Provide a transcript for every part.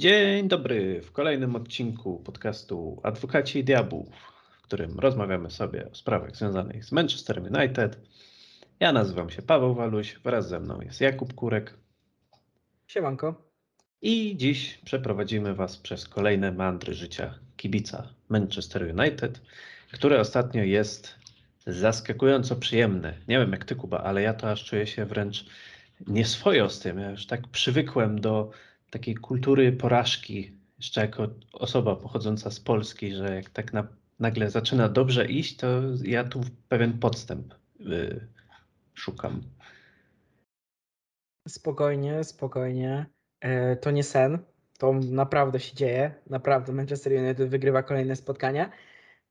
Dzień dobry w kolejnym odcinku podcastu Adwokaci Diabłów, w którym rozmawiamy sobie o sprawach związanych z Manchester United. Ja nazywam się Paweł Waluś, wraz ze mną jest Jakub Kurek. Siemanko. I dziś przeprowadzimy Was przez kolejne mandry życia kibica Manchester United, które ostatnio jest zaskakująco przyjemne. Nie wiem jak Ty, Kuba, ale ja to aż czuję się wręcz nieswojo z tym. Ja już tak przywykłem do takiej kultury porażki, jeszcze jako osoba pochodząca z Polski, że jak tak na, nagle zaczyna dobrze iść, to ja tu pewien podstęp y, szukam. Spokojnie, spokojnie. E, to nie sen. To naprawdę się dzieje. Naprawdę Manchester United wygrywa kolejne spotkania.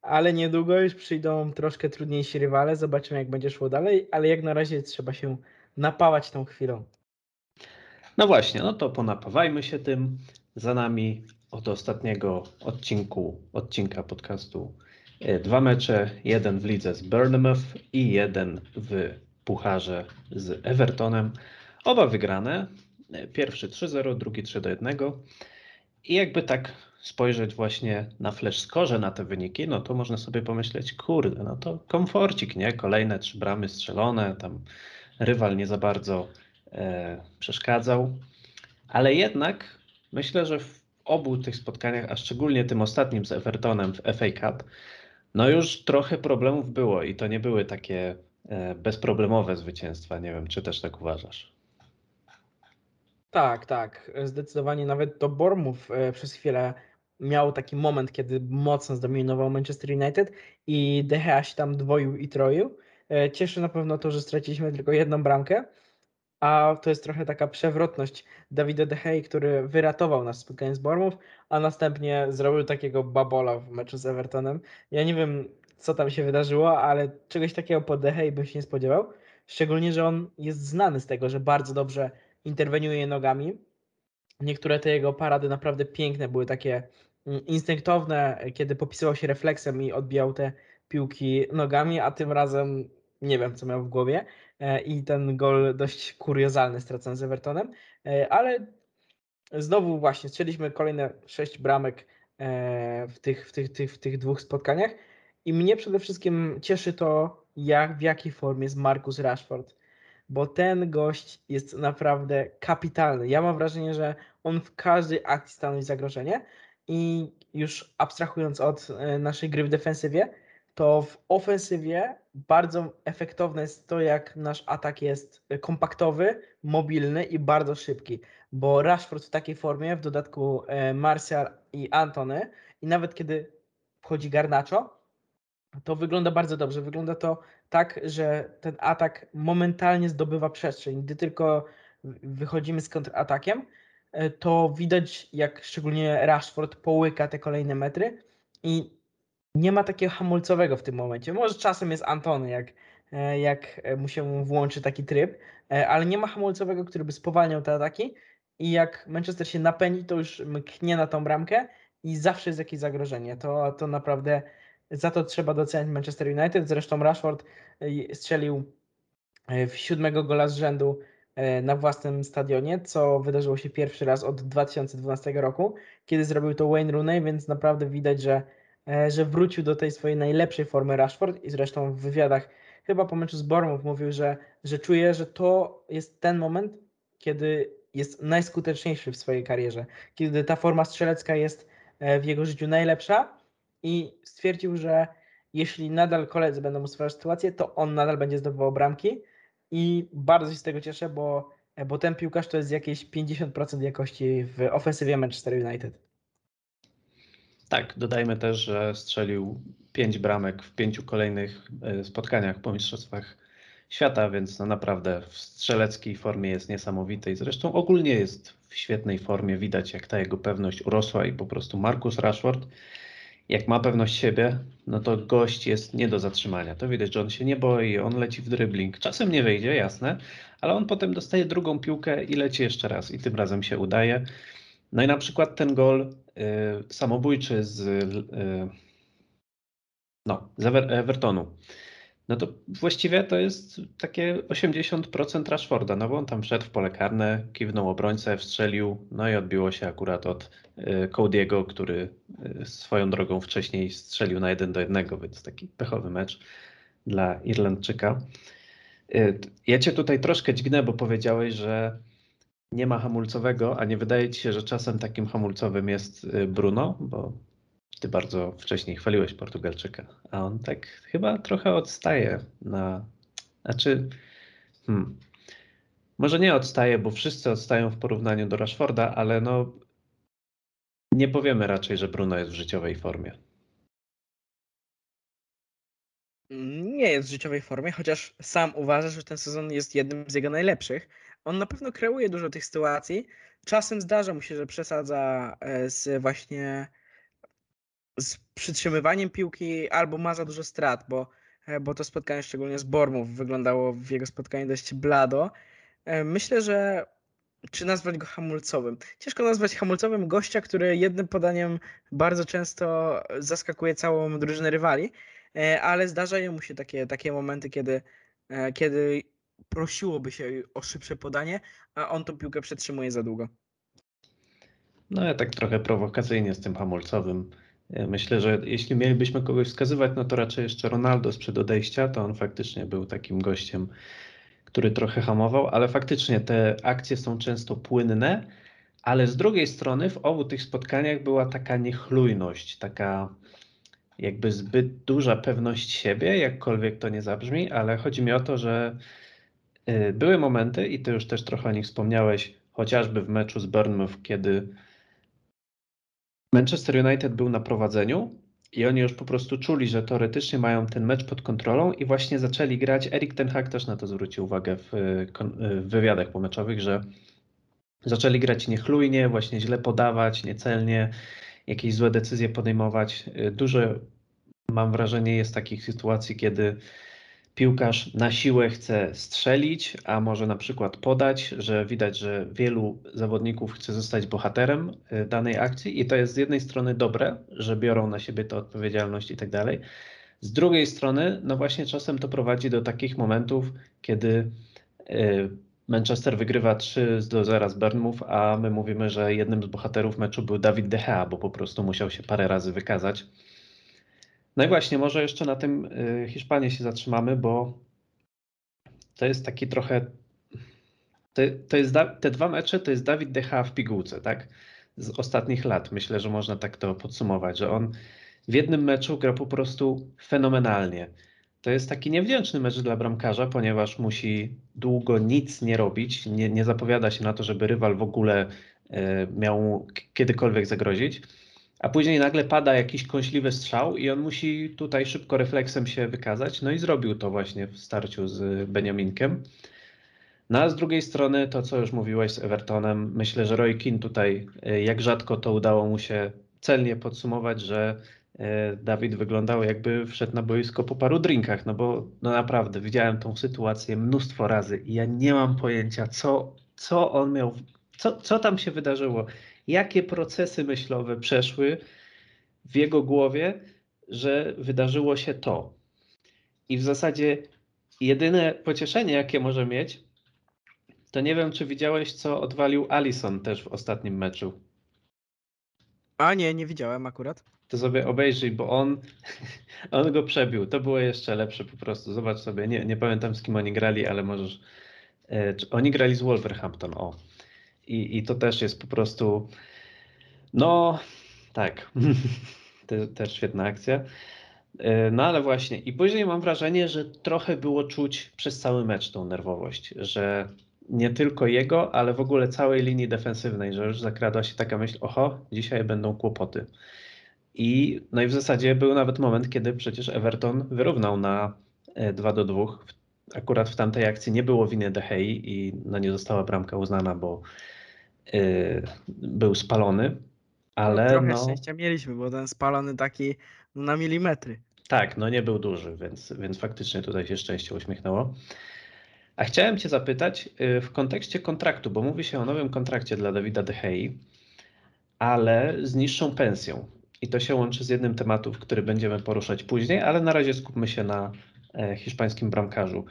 Ale niedługo już przyjdą troszkę trudniejsi rywale. Zobaczymy, jak będzie szło dalej. Ale jak na razie trzeba się napałać tą chwilą. No właśnie, no to ponapawajmy się tym. Za nami od ostatniego odcinku, odcinka podcastu e, dwa mecze. Jeden w lidze z Bournemouth i jeden w pucharze z Evertonem. Oba wygrane. E, pierwszy 3-0, drugi 3-1. I jakby tak spojrzeć właśnie na flash score na te wyniki, no to można sobie pomyśleć, kurde, no to komforcik, nie? Kolejne trzy bramy strzelone, tam rywal nie za bardzo przeszkadzał. Ale jednak myślę, że w obu tych spotkaniach, a szczególnie tym ostatnim z Evertonem w FA Cup, no już trochę problemów było i to nie były takie e, bezproblemowe zwycięstwa. Nie wiem, czy też tak uważasz. Tak, tak. Zdecydowanie nawet do Bormów e, przez chwilę miał taki moment, kiedy mocno zdominował Manchester United i Gea się tam dwoił i troił. E, cieszy na pewno to, że straciliśmy tylko jedną bramkę, a to jest trochę taka przewrotność Dawida De Gea, który wyratował nas spotkanie z Bormów, a następnie zrobił takiego babola w meczu z Evertonem. Ja nie wiem, co tam się wydarzyło, ale czegoś takiego po De Gea bym się nie spodziewał. Szczególnie, że on jest znany z tego, że bardzo dobrze interweniuje nogami. Niektóre te jego parady naprawdę piękne były takie mm, instynktowne, kiedy popisywał się refleksem i odbijał te piłki nogami, a tym razem nie wiem, co miał w głowie. E, I ten gol dość kuriozalny stracony z Evertonem, e, ale znowu właśnie strzeliśmy kolejne sześć bramek e, w tych, w tych, tych, w tych dwóch spotkaniach. I mnie przede wszystkim cieszy to, jak, w jakiej formie jest Marcus Rashford bo ten gość jest naprawdę kapitalny. Ja mam wrażenie, że on w każdej akcji stanowi zagrożenie i już abstrahując od naszej gry w defensywie, to w ofensywie bardzo efektowne jest to, jak nasz atak jest kompaktowy, mobilny i bardzo szybki, bo Rashford w takiej formie, w dodatku e, Martial i Antony i nawet kiedy wchodzi Garnacho, to wygląda bardzo dobrze. Wygląda to tak, że ten atak momentalnie zdobywa przestrzeń. Gdy tylko wychodzimy z kontratakiem, e, to widać, jak szczególnie Rashford połyka te kolejne metry i nie ma takiego hamulcowego w tym momencie. Może czasem jest Antony, jak, e, jak mu się włączy taki tryb, e, ale nie ma hamulcowego, który by spowalniał te ataki i jak Manchester się napędzi, to już mknie na tą bramkę i zawsze jest jakieś zagrożenie. To, to naprawdę za to trzeba docenić Manchester United. Zresztą Rashford e, strzelił e, w siódmego gola z rzędu e, na własnym stadionie, co wydarzyło się pierwszy raz od 2012 roku, kiedy zrobił to Wayne Rooney, więc naprawdę widać, że, że wrócił do tej swojej najlepszej formy Rashford i zresztą w wywiadach chyba po meczu z Bournemouth mówił, że, że czuje, że to jest ten moment, kiedy jest najskuteczniejszy w swojej karierze, kiedy ta forma strzelecka jest w jego życiu najlepsza, i stwierdził, że jeśli nadal koledzy będą ustalać sytuację, to on nadal będzie zdobywał bramki i bardzo się z tego cieszę, bo, bo ten piłkarz to jest jakieś 50% jakości w ofensywie Manchester United. Tak, dodajmy też, że strzelił 5 bramek w pięciu kolejnych e, spotkaniach po Mistrzostwach Świata, więc no naprawdę w strzeleckiej formie jest niesamowity i zresztą ogólnie jest w świetnej formie. Widać, jak ta jego pewność urosła i po prostu Markus Rashford jak ma pewność siebie, no to gość jest nie do zatrzymania. To widać, że on się nie boi, on leci w dribbling. Czasem nie wyjdzie, jasne, ale on potem dostaje drugą piłkę i leci jeszcze raz i tym razem się udaje. No i na przykład ten gol y, samobójczy z, y, no, z Evertonu. No to właściwie to jest takie 80% Rashforda, no bo on tam wszedł w pole karne, kiwnął obrońcę, wstrzelił, no i odbiło się akurat od y, Cody'ego, który y, swoją drogą wcześniej strzelił na 1 do 1, więc taki pechowy mecz dla Irlandczyka. Y, ja cię tutaj troszkę dźgnę, bo powiedziałeś, że nie ma hamulcowego, a nie wydaje ci się, że czasem takim hamulcowym jest Bruno, bo ty bardzo wcześniej chwaliłeś Portugalczyka, a on tak chyba trochę odstaje na. Znaczy, hmm, może nie odstaje, bo wszyscy odstają w porównaniu do Rashforda, ale no nie powiemy raczej, że Bruno jest w życiowej formie. Nie jest w życiowej formie, chociaż sam uważa, że ten sezon jest jednym z jego najlepszych. On na pewno kreuje dużo tych sytuacji. Czasem zdarza mu się, że przesadza e, z właśnie z przytrzymywaniem piłki albo ma za dużo strat, bo, e, bo to spotkanie szczególnie z Bormów wyglądało w jego spotkaniu dość blado. E, myślę, że czy nazwać go hamulcowym? Ciężko nazwać hamulcowym gościa, który jednym podaniem bardzo często zaskakuje całą drużynę rywali, ale zdarzają mu się takie, takie momenty, kiedy, kiedy prosiłoby się o szybsze podanie, a on tą piłkę przetrzymuje za długo. No ja tak trochę prowokacyjnie z tym hamulcowym Myślę, że jeśli mielibyśmy kogoś wskazywać, no to raczej jeszcze Ronaldo sprzed odejścia, to on faktycznie był takim gościem, który trochę hamował, ale faktycznie te akcje są często płynne, ale z drugiej strony w obu tych spotkaniach była taka niechlujność, taka jakby zbyt duża pewność siebie, jakkolwiek to nie zabrzmi, ale chodzi mi o to, że były momenty, i ty już też trochę o nich wspomniałeś, chociażby w meczu z Bournemouth, kiedy Manchester United był na prowadzeniu i oni już po prostu czuli, że teoretycznie mają ten mecz pod kontrolą i właśnie zaczęli grać. Erik Ten Hag też na to zwrócił uwagę w, w wywiadach pomeczowych, że zaczęli grać niechlujnie, właśnie źle podawać, niecelnie, jakieś złe decyzje podejmować. Dużo mam wrażenie jest takich sytuacji, kiedy piłkarz na siłę chce strzelić, a może na przykład podać, że widać, że wielu zawodników chce zostać bohaterem y, danej akcji i to jest z jednej strony dobre, że biorą na siebie tę odpowiedzialność i tak dalej. Z drugiej strony, no właśnie czasem to prowadzi do takich momentów, kiedy y, Manchester wygrywa 3 do 0 z Burnmouth, a my mówimy, że jednym z bohaterów meczu był Dawid De Gea, bo po prostu musiał się parę razy wykazać. No i właśnie, może jeszcze na tym y, Hiszpanii się zatrzymamy, bo to jest taki trochę. To, to jest, te dwa mecze to jest Dawid Decha w pigułce, tak? Z ostatnich lat. Myślę, że można tak to podsumować, że on w jednym meczu gra po prostu fenomenalnie. To jest taki niewdzięczny mecz dla bramkarza, ponieważ musi długo nic nie robić, nie, nie zapowiada się na to, żeby rywal w ogóle y, miał kiedykolwiek zagrozić a później nagle pada jakiś kąśliwy strzał i on musi tutaj szybko refleksem się wykazać. No i zrobił to właśnie w starciu z Beniaminkiem. No a z drugiej strony to, co już mówiłeś z Evertonem, myślę, że Roy Keane tutaj, e, jak rzadko to udało mu się celnie podsumować, że e, Dawid wyglądał jakby wszedł na boisko po paru drinkach, no bo no naprawdę widziałem tą sytuację mnóstwo razy i ja nie mam pojęcia, co, co on miał, co, co tam się wydarzyło jakie procesy myślowe przeszły w jego głowie, że wydarzyło się to. I w zasadzie jedyne pocieszenie, jakie może mieć, to nie wiem, czy widziałeś, co odwalił Allison też w ostatnim meczu. A nie, nie widziałem akurat. To sobie obejrzyj, bo on, on go przebił. To było jeszcze lepsze po prostu. Zobacz sobie, nie, nie pamiętam z kim oni grali, ale możesz. E, oni grali z Wolverhampton, o. I, i to też jest po prostu. No, tak. też świetna akcja. E, no ale właśnie, i później mam wrażenie, że trochę było czuć przez cały mecz tą nerwowość, że nie tylko jego, ale w ogóle całej linii defensywnej, że już zakradła się taka myśl, oho, dzisiaj będą kłopoty. I, no i w zasadzie był nawet moment, kiedy przecież Everton wyrównał na 2 e, do 2. Akurat w tamtej akcji nie było winy De i no nie została bramka uznana, bo Y, był spalony, ale no, trochę no, szczęścia mieliśmy, bo ten spalony taki no, na milimetry. Tak, no nie był duży, więc, więc faktycznie tutaj się szczęście uśmiechnęło. A chciałem Cię zapytać y, w kontekście kontraktu, bo mówi się o nowym kontrakcie dla Dawida De Gea, ale z niższą pensją. I to się łączy z jednym tematów, który będziemy poruszać później, ale na razie skupmy się na e, hiszpańskim bramkarzu.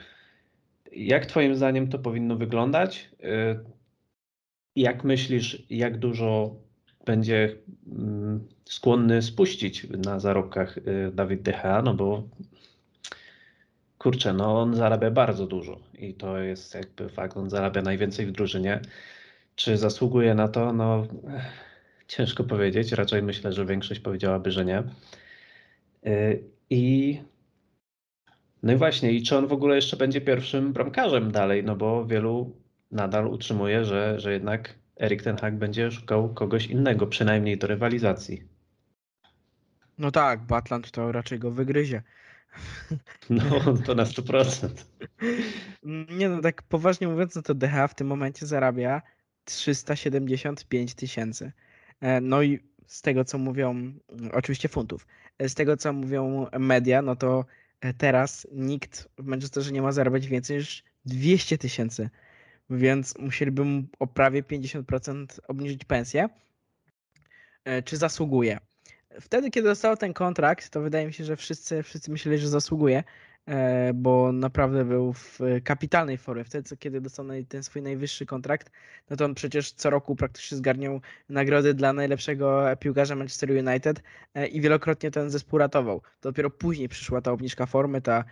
Jak Twoim zdaniem to powinno wyglądać? Jak myślisz, jak dużo będzie mm, skłonny spuścić na zarobkach e, Dawid De Gea? No bo kurczę, no on zarabia bardzo dużo i to jest jakby fakt, on zarabia najwięcej w drużynie. Czy zasługuje na to? No ciężko powiedzieć, raczej myślę, że większość powiedziałaby, że nie. I no i właśnie, i czy on w ogóle jeszcze będzie pierwszym bramkarzem dalej, no bo wielu nadal utrzymuje, że, że jednak Erik Ten Hag będzie szukał kogoś innego, przynajmniej do rywalizacji. No tak, Batland to raczej go wygryzie. No, to na 100%. Nie no, tak poważnie mówiąc, no to DH w tym momencie zarabia 375 tysięcy. E, no i z tego, co mówią, oczywiście funtów, e, z tego, co mówią media, no to E, teraz nikt w Manchesterze nie ma zarabiać więcej niż 200 tysięcy, więc musieliby o prawie 50% obniżyć pensję. E, czy zasługuje? Wtedy, kiedy dostał ten kontrakt, to wydaje mi się, że wszyscy, wszyscy myśleli, że zasługuje, E, bo naprawdę był w kapitalnej formie. Wtedy, kiedy dostał ten swój najwyższy kontrakt, no to on przecież co roku praktycznie zgarniał nagrody dla najlepszego piłkarza Manchester United e, i wielokrotnie ten zespół ratował. To dopiero później przyszła ta obniżka formy, ta,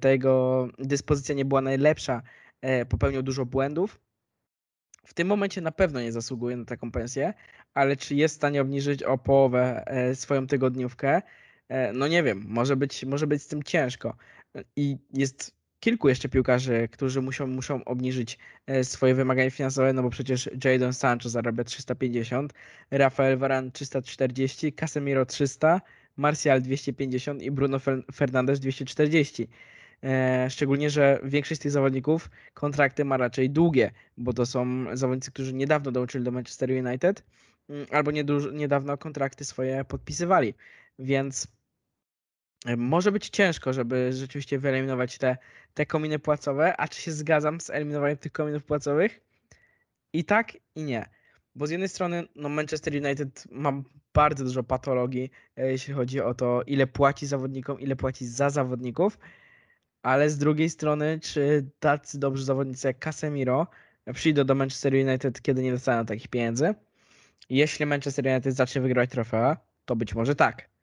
ta jego dyspozycja nie była najlepsza, popełnił dużo błędów. W tym momencie na pewno nie zasługuje na taką pensję, ale czy jest w stanie obniżyć o połowę swoją tygodniówkę? No nie wiem, może być, może być z tym ciężko. I jest kilku jeszcze piłkarzy, którzy muszą, muszą obniżyć e, swoje wymagania finansowe, no bo przecież Jadon Sancho zarabia 350, Rafael Varane 340, Casemiro 300, Martial 250 i Bruno Fernandes 240. E, szczególnie, że większość z tych zawodników kontrakty ma raczej długie, bo to są zawodnicy, którzy niedawno dołączyli do Manchester United mm, albo niedawno kontrakty swoje podpisywali. Więc może być ciężko, żeby rzeczywiście wyeliminować te, te kominy płacowe, a czy się zgadzam z eliminowaniem tych kominów płacowych? I tak, i nie. Bo z jednej strony no Manchester United ma bardzo dużo patologii, e, jeśli chodzi o to, ile płaci zawodnikom, ile płaci za zawodników, ale z drugiej strony, czy tacy dobrzy zawodnicy jak Casemiro przyjdą do Manchester United, kiedy nie dostaną takich pieniędzy? Jeśli Manchester United zacznie wygrywać trofea, to być może tak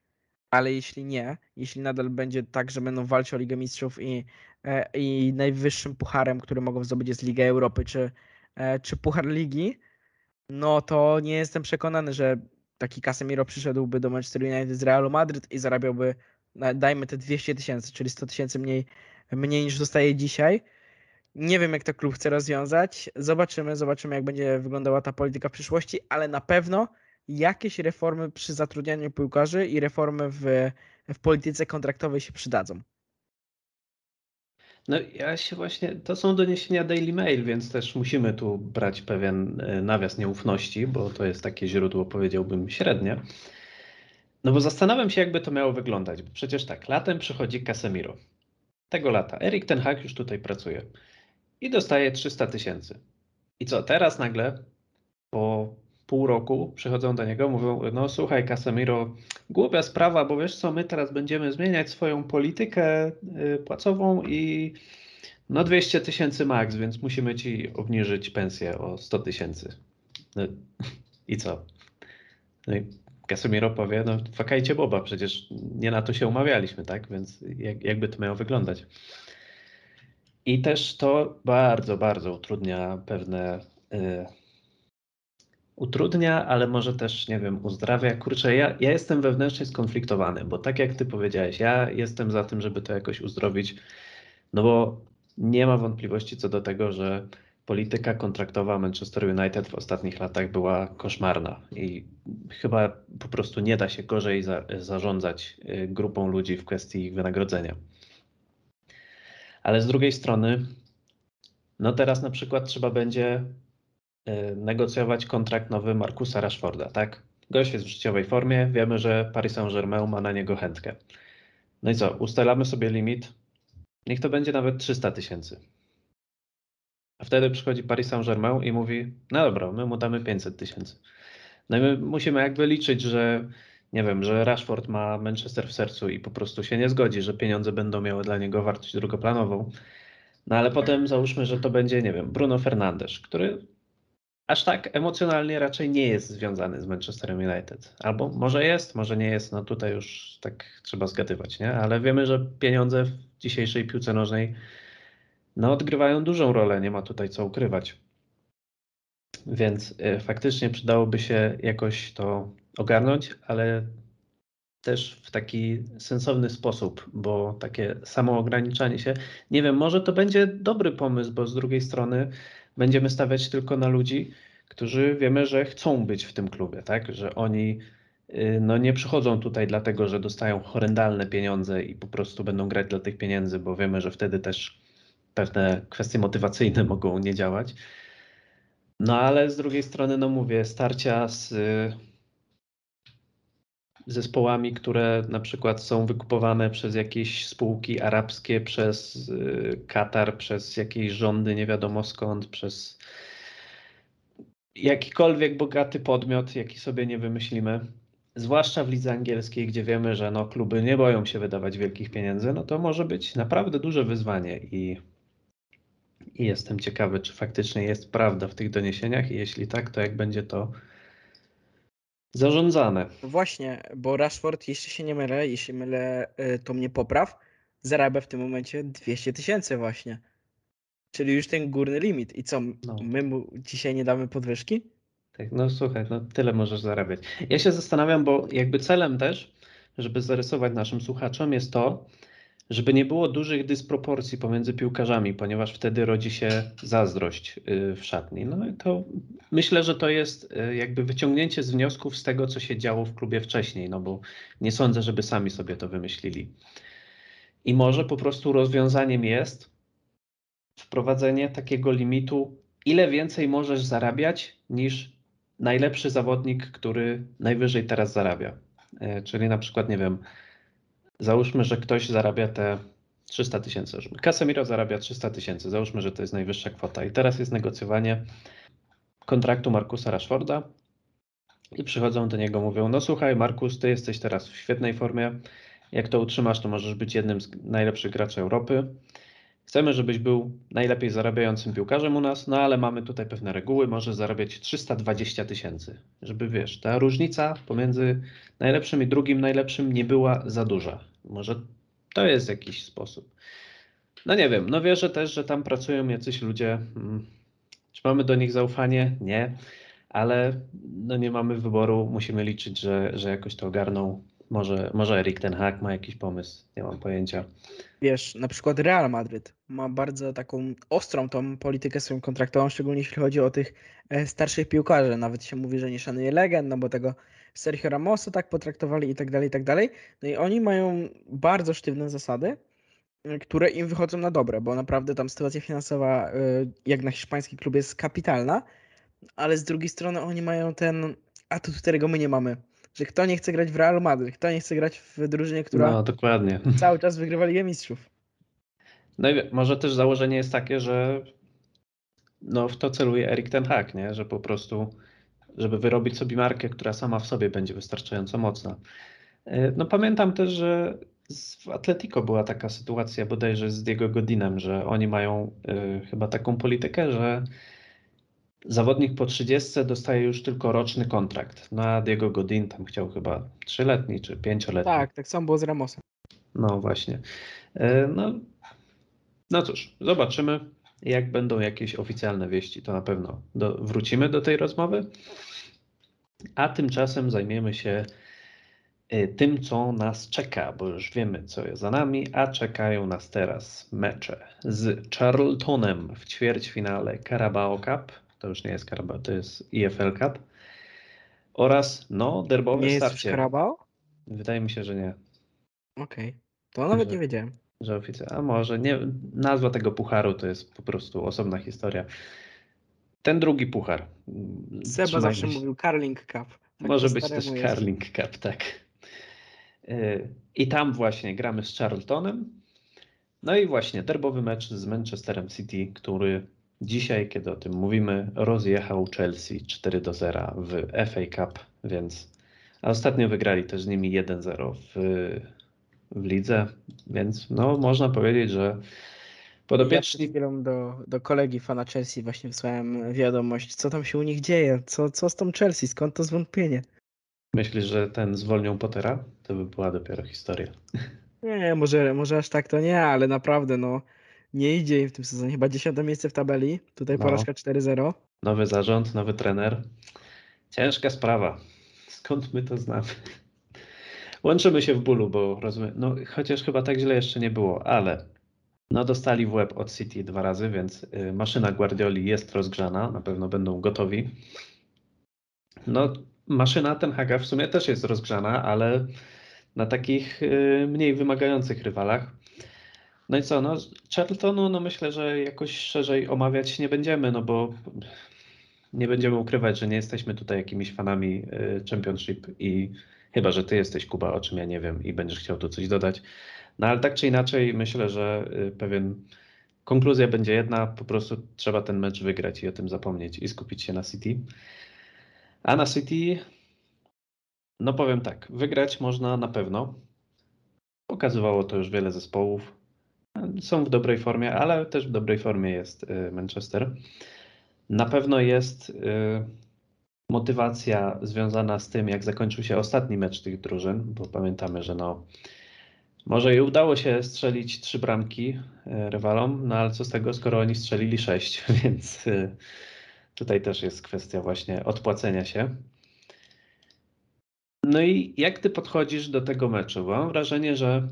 ale jeśli nie, jeśli nadal będzie tak, że będą walczyć o Ligę Mistrzów i, e, i najwyższym pucharem, który mogą zdobyć jest Liga Europy czy, e, czy Puchar Ligi, no to nie jestem przekonany, że taki Casemiro przyszedłby do Manchester United z Realu Madryt i zarabiałby, dajmy te 200 tysięcy, czyli 100 tysięcy mniej, mniej niż dostaje dzisiaj. Nie wiem, jak to klub chce rozwiązać. Zobaczymy, zobaczymy, jak będzie wyglądała ta polityka w przyszłości, ale na pewno jakieś reformy przy zatrudnianiu piłkarzy i reformy w, w polityce kontraktowej się przydadzą. No ja się właśnie, to są doniesienia Daily Mail, więc też musimy tu brać pewien e, nawias nieufności, bo to jest takie źródło, powiedziałbym, średnie. No bo zastanawiam się, jakby to miało wyglądać, bo przecież tak, latem przychodzi Casemiro. Tego lata. Erik Ten Hag już tutaj pracuje i dostaje 300 tysięcy. I co, teraz nagle po pół roku przychodzą do niego, mówią, no słuchaj Casemiro, głupia sprawa, bo wiesz co, my teraz będziemy zmieniać swoją politykę y, płacową i no 200 tysięcy max, więc musimy ci obniżyć pensję o 100 tysięcy. No, I co? No Casemiro powie, no fakajcie Boba, przecież nie na to się umawialiśmy, tak? Więc jak, jakby to miało wyglądać? I też to bardzo, bardzo utrudnia pewne y, utrudnia, ale może też, nie wiem, uzdrawia. Kurczę, ja, ja jestem wewnętrznie skonfliktowany, bo tak jak ty powiedziałeś, ja jestem za tym, żeby to jakoś uzdrowić, no bo nie ma wątpliwości co do tego, że polityka kontraktowa Manchester United w ostatnich latach była koszmarna i chyba po prostu nie da się gorzej za, zarządzać y, grupą ludzi w kwestii ich wynagrodzenia. Ale z drugiej strony, no teraz na przykład trzeba będzie Y, negocjować kontrakt nowy Markusa Rashforda, tak? Gość jest w życiowej formie, wiemy, że Paris Saint-Germain ma na niego chętkę. No i co, ustalamy sobie limit, niech to będzie nawet 300 tysięcy. A wtedy przychodzi Paris Saint-Germain i mówi, no dobra, my mu damy 500 tysięcy. No i my musimy jakby liczyć, że nie wiem, że Rashford ma Manchester w sercu i po prostu się nie zgodzi, że pieniądze będą miały dla niego wartość drugoplanową. No ale potem załóżmy, że to będzie, nie wiem, Bruno Fernandes, który aż tak emocjonalnie raczej nie jest związany z Manchesterem United. Albo może jest, może nie jest, no tutaj już tak trzeba zgadywać, nie? Ale wiemy, że pieniądze w dzisiejszej piłce nożnej no, odgrywają dużą rolę, nie ma tutaj co ukrywać. Więc y, faktycznie przydałoby się jakoś to ogarnąć, ale też w taki sensowny sposób, bo takie samo ograniczanie się, nie wiem, może to będzie dobry pomysł, bo z drugiej strony będziemy stawiać tylko na ludzi, którzy wiemy, że chcą być w tym klubie, tak? Że oni y, no, nie przychodzą tutaj dlatego, że dostają horrendalne pieniądze i po prostu będą grać dla tych pieniędzy, bo wiemy, że wtedy też pewne kwestie motywacyjne mogą nie działać. No ale z drugiej strony, no mówię, starcia z zespołami, które na przykład są wykupowane przez jakieś spółki arabskie, przez y, Katar, przez jakieś rządy nie wiadomo skąd, przez jakikolwiek bogaty podmiot, jaki sobie nie wymyślimy, zwłaszcza w lidze angielskiej, gdzie wiemy, że no, kluby nie boją się wydawać wielkich pieniędzy, no to może być naprawdę duże wyzwanie i, i jestem ciekawy, czy faktycznie jest prawda w tych doniesieniach i jeśli tak, to jak będzie to zarządzane. No właśnie, bo Rashford, jeśli się nie mylę, jeśli mylę, y, to mnie popraw, zarabia w tym momencie 200 tysięcy właśnie. Czyli już ten górny limit. I co, No. my mu dzisiaj nie damy podwyżki? Tak, no słuchaj, no tyle możesz zarabiać. Ja się zastanawiam, bo jakby celem też, żeby zarysować naszym słuchaczom, jest to, żeby nie było dużych dysproporcji pomiędzy piłkarzami, ponieważ wtedy rodzi się zazdrość y, w szatni. No i to myślę, że to jest y, jakby wyciągnięcie z wniosków z tego, co się działo w klubie wcześniej, no bo nie sądzę, żeby sami sobie to wymyślili. I może po prostu rozwiązaniem jest wprowadzenie takiego limitu, ile więcej możesz zarabiać niż najlepszy zawodnik, który najwyżej teraz zarabia. E, Czyli na przykład, nie wiem, załóżmy, że ktoś zarabia te 300 tysięcy. Casemiro zarabia 300 tysięcy, załóżmy, że to jest najwyższa kwota. I teraz jest negocjowanie kontraktu Markusa Rashforda i przychodzą do niego, mówią, no słuchaj Markus, ty jesteś teraz w świetnej formie, jak to utrzymasz, to możesz być jednym z najlepszych graczy Europy. Chcemy, żebyś był najlepiej zarabiającym piłkarzem u nas, no ale mamy tutaj pewne reguły, może zarabiać 320 tysięcy, żeby wiesz, ta różnica pomiędzy najlepszym i drugim najlepszym nie była za duża. Może to jest jakiś sposób. No nie wiem, no wierzę też, że tam pracują jacyś ludzie. mm, Czy mamy do nich zaufanie? Nie, ale no nie mamy wyboru, musimy liczyć, że, że jakoś to ogarną. Może, może Erik ten Hag ma jakiś pomysł, nie mam pojęcia. Wiesz, na przykład Real Madryt ma bardzo taką ostrą tą politykę swoją kontraktową, szczególnie jeśli chodzi o tych e, starszych piłkarzy. Nawet się mówi, że nie szanuje legend, no bo tego Sergio Ramosa tak potraktowali i tak dalej, i tak dalej. No i oni mają bardzo sztywne zasady, y, które im wychodzą na dobre, bo naprawdę tam sytuacja finansowa, y, jak na hiszpański klub, jest kapitalna, ale z drugiej strony oni mają ten atut, którego my nie mamy. Że kto nie chce grać w Real Madryt, kto nie chce grać w drużynie, która No dokładnie. cały czas wygrywa Ligę Mistrzów. No i może też założenie jest takie, że no w to celuje Erik ten Hag, nie? że po prostu, żeby wyrobić sobie markę, która sama w sobie będzie wystarczająco mocna. E, No pamiętam też, że w Atletico była taka sytuacja bodajże z Diego Godinem, że oni mają e, chyba taką politykę, że zawodnik po 30 dostaje już tylko roczny kontrakt. No a Diego Godin tam chciał chyba trzyletni czy pięcioletni. Tak, tak samo było z Ramosem. No właśnie. E, No, no cóż, zobaczymy. Jak będą jakieś oficjalne wieści, to na pewno do, wrócimy do tej rozmowy. A tymczasem zajmiemy się e, tym, co nas czeka, bo już wiemy, co jest za nami, a czekają nas teraz mecze z Charltonem w ćwierćfinale Carabao Cup. To już nie jest Carabao, to jest EFL Cup. Oraz, no, derbowe Nie jest już starcie. Karabao? Wydaje mi się, że nie. Okej. To nawet Że- nie wiedziałem. Że oficjalnie, a może nie, nazwa tego pucharu to jest po prostu osobna historia. Ten drugi puchar. Seba zawsze się. mówił Carling Cup. Tak Może być też jest. Carling Cup, tak. Yy, I tam właśnie gramy z Charltonem. No i właśnie derbowy mecz z Manchesterem City, który dzisiaj, kiedy o tym mówimy, rozjechał Chelsea 4 do 0 w FA Cup, więc A ostatnio wygrali też z nimi 1-0 w, w lidze, więc no można powiedzieć, że Ja przed podopieczni do, do kolegi fana Chelsea właśnie wysłałem wiadomość, co tam się u nich dzieje, co, co z tą Chelsea, skąd to zwątpienie. myślisz, że ten zwolnią Pottera? To by była dopiero historia. Nie, może, może aż tak to nie, ale naprawdę no nie idzie im w tym sezonie. Chyba dziesiąte miejsce w tabeli, tutaj No. porażka 4-0. Nowy zarząd, nowy trener. Ciężka sprawa. Skąd my to znamy? Łączymy się w bólu, bo rozumiem, no chociaż chyba tak źle jeszcze nie było, ale no dostali w łeb od City dwa razy, więc y, maszyna Guardioli jest rozgrzana, na pewno będą gotowi. No maszyna Ten Haga w sumie też jest rozgrzana, ale na takich y, mniej wymagających rywalach. No i co, no Charltonu, no myślę, że jakoś szerzej omawiać nie będziemy, no bo nie będziemy ukrywać, że nie jesteśmy tutaj jakimiś fanami y, Championship i chyba, że ty jesteś Kuba, o czym ja nie wiem i będziesz chciał tu coś dodać. No ale tak czy inaczej myślę, że y, pewien konkluzja będzie jedna, po prostu trzeba ten mecz wygrać i o tym zapomnieć i skupić się na City. A na City, no powiem tak, wygrać można na pewno. Pokazywało to już wiele zespołów. Są w dobrej formie, ale też w dobrej formie jest y, Manchester. Na pewno jest y, motywacja związana z tym, jak zakończył się ostatni mecz tych drużyn, bo pamiętamy, że no może i udało się strzelić trzy bramki y, rywalom, no ale co z tego, skoro oni strzelili sześć, więc y, tutaj też jest kwestia właśnie odpłacenia się. No i jak ty podchodzisz do tego meczu? Bo mam wrażenie, że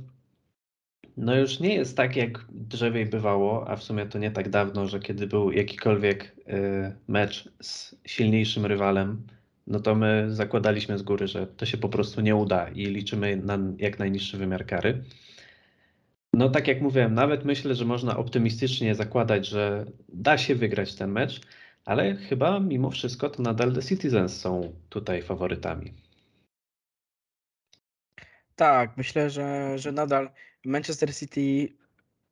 no już nie jest tak, jak drzewiej bywało, a w sumie to nie tak dawno, że kiedy był jakikolwiek y, mecz z silniejszym rywalem, no to my zakładaliśmy z góry, że to się po prostu nie uda i liczymy na jak najniższy wymiar kary. No tak jak mówiłem, nawet myślę, że można optymistycznie zakładać, że da się wygrać ten mecz, ale chyba mimo wszystko to nadal The Citizens są tutaj faworytami. Tak, myślę, że, że nadal Manchester City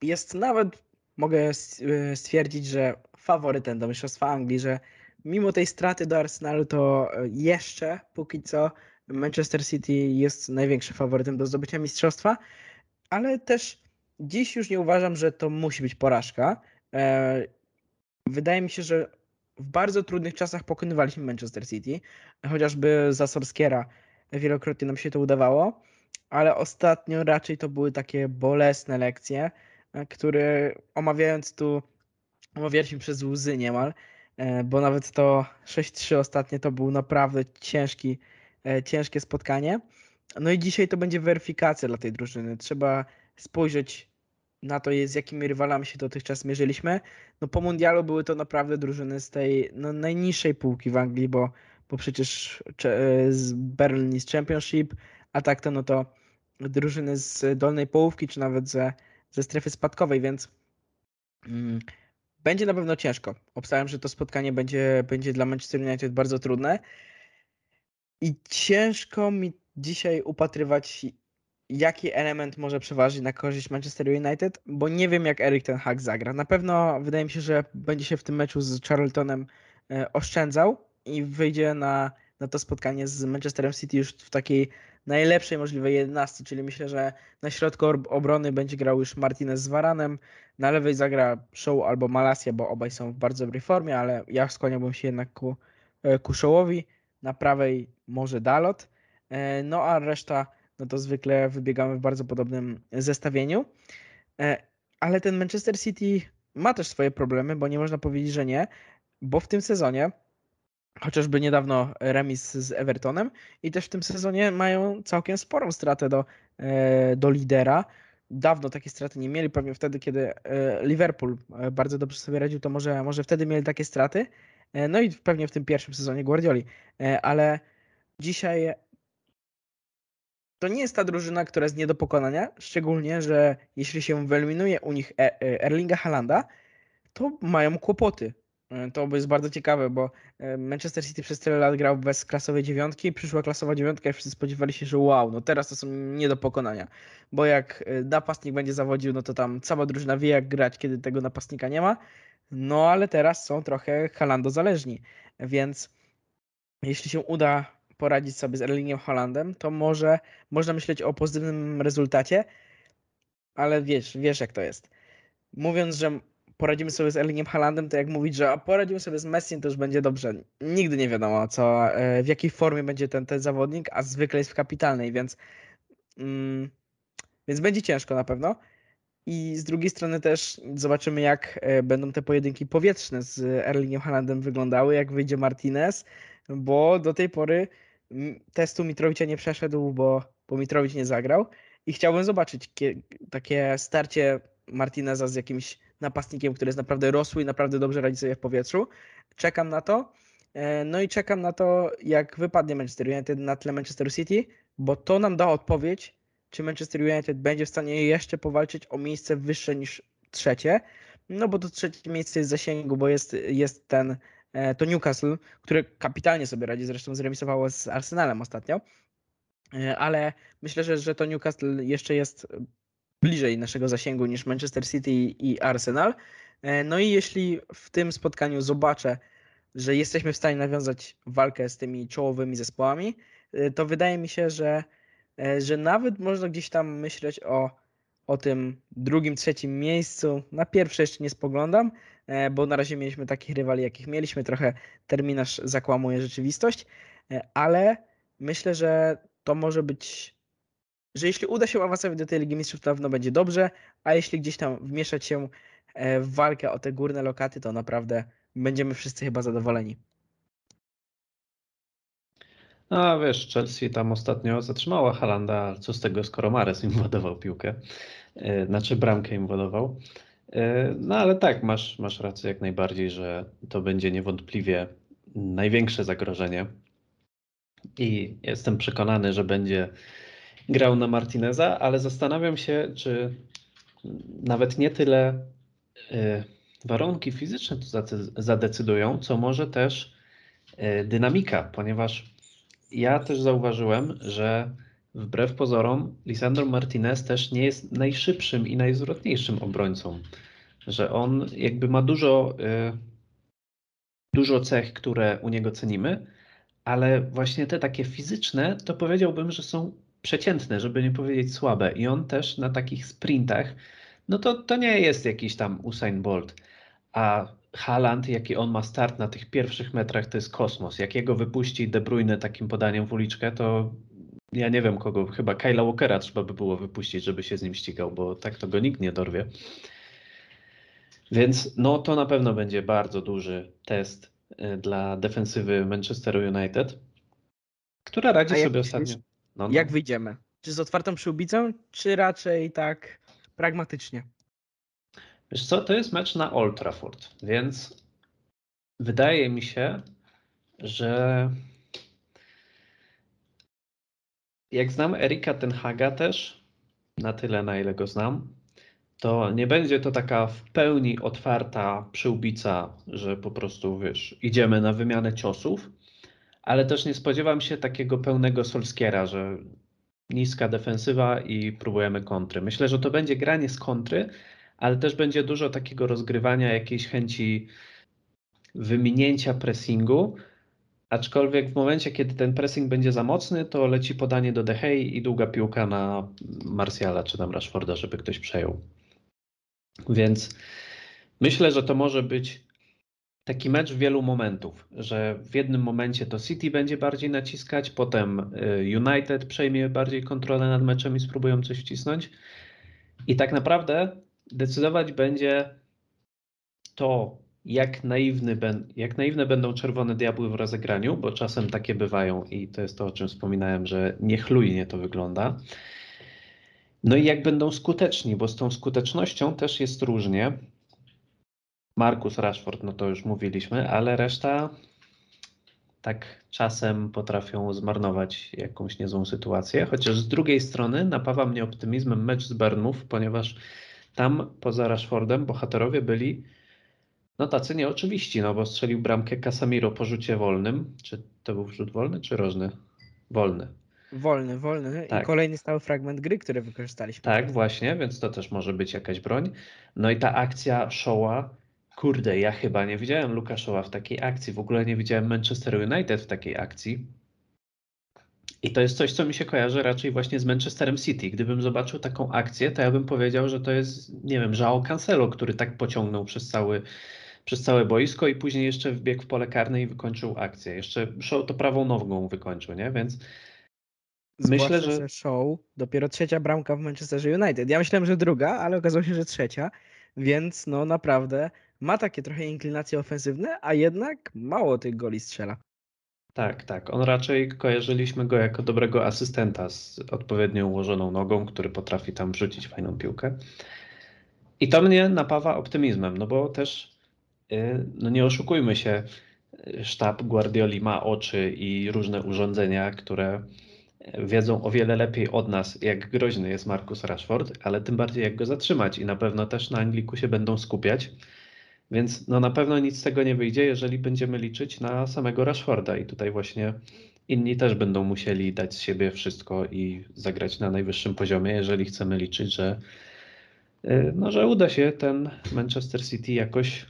jest nawet, mogę y, stwierdzić, że faworytem do Mistrzostwa Anglii, że mimo tej straty do Arsenalu, to y, jeszcze póki co Manchester City jest największym faworytem do zdobycia mistrzostwa, ale też dziś już nie uważam, że to musi być porażka. E, Wydaje mi się, że w bardzo trudnych czasach pokonywaliśmy Manchester City, chociażby za Solskiera wielokrotnie nam się to udawało ale ostatnio raczej to były takie bolesne lekcje, e, które omawiając tu, omawialiśmy przez łzy niemal, e, bo nawet to 6-3 ostatnie to był naprawdę ciężki, e, ciężkie spotkanie. No i dzisiaj to będzie weryfikacja dla tej drużyny. Trzeba spojrzeć na to, z jakimi rywalami się dotychczas mierzyliśmy. No po mundialu były to naprawdę drużyny z tej no, najniższej półki w Anglii, bo, bo przecież z Berlin Championship, a tak to no to drużyny z dolnej połówki, czy nawet ze, ze strefy spadkowej, więc mm, będzie na pewno ciężko. Obstawiam, że to spotkanie będzie, będzie dla Manchester United bardzo trudne i ciężko mi dzisiaj upatrywać, jaki element może przeważyć na korzyść Manchester United, bo nie wiem, jak Erik ten Hag zagra. Na pewno wydaje mi się, że będzie się w tym meczu z Charltonem e, oszczędzał i wyjdzie na, na to spotkanie z Manchesterem City już w takiej najlepszej możliwej 11, czyli myślę, że na środku ob- obrony będzie grał już Martinez z Varanem, na lewej zagra Show albo Malasia, bo obaj są w bardzo dobrej formie, ale ja skłaniałbym się jednak ku, e, ku Showowi, na prawej może Dalot, e, no a reszta, no to zwykle wybiegamy w bardzo podobnym zestawieniu, E, ale ten Manchester City ma też swoje problemy, bo nie można powiedzieć, że nie, bo w tym sezonie chociażby niedawno remis z Evertonem i też w tym sezonie mają całkiem sporą stratę do, e, do lidera. Dawno takie straty nie mieli, pewnie wtedy, kiedy e, Liverpool e, bardzo dobrze sobie radził, to może, może wtedy mieli takie straty. No i pewnie w tym pierwszym sezonie Guardioli. Ale dzisiaj to nie jest ta drużyna, która jest nie do pokonania, szczególnie, że jeśli się wyeliminuje u nich Erlinga Halanda, to mają kłopoty. E, To jest bardzo ciekawe, bo e, Manchester City przez tyle lat grał bez klasowej dziewiątki, przyszła klasowa dziewiątka i wszyscy spodziewali się, że wow, no teraz to są nie do pokonania. Bo jak e, napastnik będzie zawodził, no to tam cała drużyna wie jak grać, kiedy tego napastnika nie ma. No ale teraz są trochę Halando zależni, więc jeśli się uda poradzić sobie z Erlingiem Hollandem, to może można myśleć o pozytywnym rezultacie, ale wiesz, wiesz jak to jest. Mówiąc, że poradzimy sobie z Erlingiem Haalandem, to jak mówić, że poradzimy sobie z Messi, to już będzie dobrze. Nigdy nie wiadomo, co, e, w jakiej formie będzie ten, ten zawodnik, a zwykle jest w kapitalnej, więc, mm, więc będzie ciężko na pewno. I z drugiej strony też zobaczymy, jak e, będą te pojedynki powietrzne z Erlingiem Haalandem wyglądały, jak wyjdzie Martinez, bo do tej pory testu Mitrowicza nie przeszedł, bo, bo Mitrowicz nie zagrał. I chciałbym zobaczyć kie, takie starcie Martineza z jakimś napastnikiem, który jest naprawdę rosły i naprawdę dobrze radzi sobie w powietrzu. Czekam na to. E, no i czekam na to, jak wypadnie Manchester United na tle Manchester City, bo to nam da odpowiedź, czy Manchester United będzie w stanie jeszcze powalczyć o miejsce wyższe niż trzecie. No bo to trzecie miejsce jest w zasięgu, bo jest, jest ten e, to Newcastle, które kapitalnie sobie radzi, zresztą zremisowało z Arsenalem ostatnio. E, ale myślę, że, że to Newcastle jeszcze jest bliżej naszego zasięgu niż Manchester City i Arsenal. E, no i jeśli w tym spotkaniu zobaczę, że jesteśmy w stanie nawiązać walkę z tymi czołowymi zespołami, e, to wydaje mi się, że, e, że nawet można gdzieś tam myśleć o, o tym drugim, trzecim miejscu. Na pierwsze jeszcze nie spoglądam, bo na razie mieliśmy takich rywali, jakich mieliśmy. Trochę terminarz zakłamuje rzeczywistość, ale myślę, że to może być że jeśli uda się awansować do tej Ligi Mistrzów, to na pewno będzie dobrze, a jeśli gdzieś tam wmieszać się e, w walkę o te górne lokaty, to naprawdę będziemy wszyscy chyba zadowoleni. No wiesz, Chelsea tam ostatnio zatrzymała Halanda, co z tego, skoro Mares im władował piłkę, e, znaczy bramkę im władował. E, no ale tak, masz, masz rację jak najbardziej, że to będzie niewątpliwie największe zagrożenie i jestem przekonany, że będzie grał na Martineza, ale zastanawiam się, czy nawet nie tyle y, warunki fizyczne to zadecydują, co może też y, dynamika, ponieważ ja też zauważyłem, że wbrew pozorom Lisandro Martinez też nie jest najszybszym i najzwrotniejszym obrońcą, że on jakby ma dużo, y, dużo cech, które u niego cenimy, ale właśnie te takie fizyczne, to powiedziałbym, że są przeciętne, żeby nie powiedzieć słabe. I on też na takich sprintach, no to, to nie jest jakiś tam Usain Bolt. A Haaland, jaki on ma start na tych pierwszych metrach, to jest kosmos. Jak jego wypuści De Bruyne takim podaniem w uliczkę, to ja nie wiem kogo, chyba Kyla Walkera trzeba by było wypuścić, żeby się z nim ścigał, bo tak to go nikt nie dorwie. Więc no to na pewno będzie bardzo duży test y, dla defensywy Manchester United, która radzi sobie ostatnio. No, no. Jak wyjdziemy? Czy z otwartą przyłbicą, czy raczej tak pragmatycznie? Wiesz co, to jest mecz na Old Trafford, więc wydaje mi się, że jak znam Erika Tenhaga też, na tyle na ile go znam, to nie będzie to taka w pełni otwarta przyłbica, że po prostu wiesz, idziemy na wymianę ciosów, ale też nie spodziewam się takiego pełnego Solskiera, że niska defensywa i próbujemy kontry. Myślę, że to będzie granie z kontry, ale też będzie dużo takiego rozgrywania, jakiejś chęci wyminięcia pressingu, aczkolwiek w momencie, kiedy ten pressing będzie za mocny, to leci podanie do Dehei i długa piłka na Marsjala czy tam Rashforda, żeby ktoś przejął. Więc myślę, że to może być taki mecz wielu momentów, że w jednym momencie to City będzie bardziej naciskać, potem y, United przejmie bardziej kontrolę nad meczem i spróbują coś wcisnąć. I tak naprawdę decydować będzie to, jak, naiwny jak naiwne będą czerwone diabły w rozegraniu, bo czasem takie bywają i to jest to, o czym wspominałem, że niechlujnie to wygląda. No i jak będą skuteczni, bo z tą skutecznością też jest różnie. Markus Rashford, no to już mówiliśmy, ale reszta tak czasem potrafią zmarnować jakąś niezłą sytuację. Chociaż z drugiej strony napawa mnie optymizmem mecz z Bernów, ponieważ tam poza Rashfordem bohaterowie byli no tacy nieoczywiści, no bo strzelił bramkę Casamiro po rzucie wolnym. Czy to był rzut wolny, czy rożny? Wolny. Wolny, wolny. Tak. I kolejny stały fragment gry, który wykorzystaliśmy. Tak, właśnie, więc to też może być jakaś broń. No i ta akcja Showa Kurde, ja chyba nie widziałem Lukaszowa w takiej akcji. W ogóle nie widziałem Manchester United w takiej akcji. I to jest coś, co mi się kojarzy raczej właśnie z Manchesterem City. Gdybym zobaczył taką akcję, to ja bym powiedział, że to jest, nie wiem, João Cancelo, który tak pociągnął przez, cały, przez całe boisko i później jeszcze wbiegł w pole karne i wykończył akcję. Jeszcze show to prawą nogą wykończył, nie? Więc myślę, Zwłaszcza, że show dopiero trzecia bramka w Manchesterze United. Ja myślałem, że druga, ale okazało się, że trzecia, więc no naprawdę ma takie trochę inklinacje ofensywne, a jednak mało tych goli strzela. tak, tak. On raczej kojarzyliśmy go jako dobrego asystenta z odpowiednio ułożoną nogą, który potrafi tam wrzucić fajną piłkę. I to mnie napawa optymizmem, no bo też y, no nie oszukujmy się, y, sztab Guardioli ma oczy i różne urządzenia, które wiedzą o wiele lepiej od nas, jak groźny jest Marcus Rashford, ale tym bardziej jak go zatrzymać i na pewno też na Angliku się będą skupiać. Więc no na pewno nic z tego nie wyjdzie, jeżeli będziemy liczyć na samego Rashforda i tutaj właśnie inni też będą musieli dać z siebie wszystko i zagrać na najwyższym poziomie, jeżeli chcemy liczyć, że y, no, że uda się ten Manchester City jakoś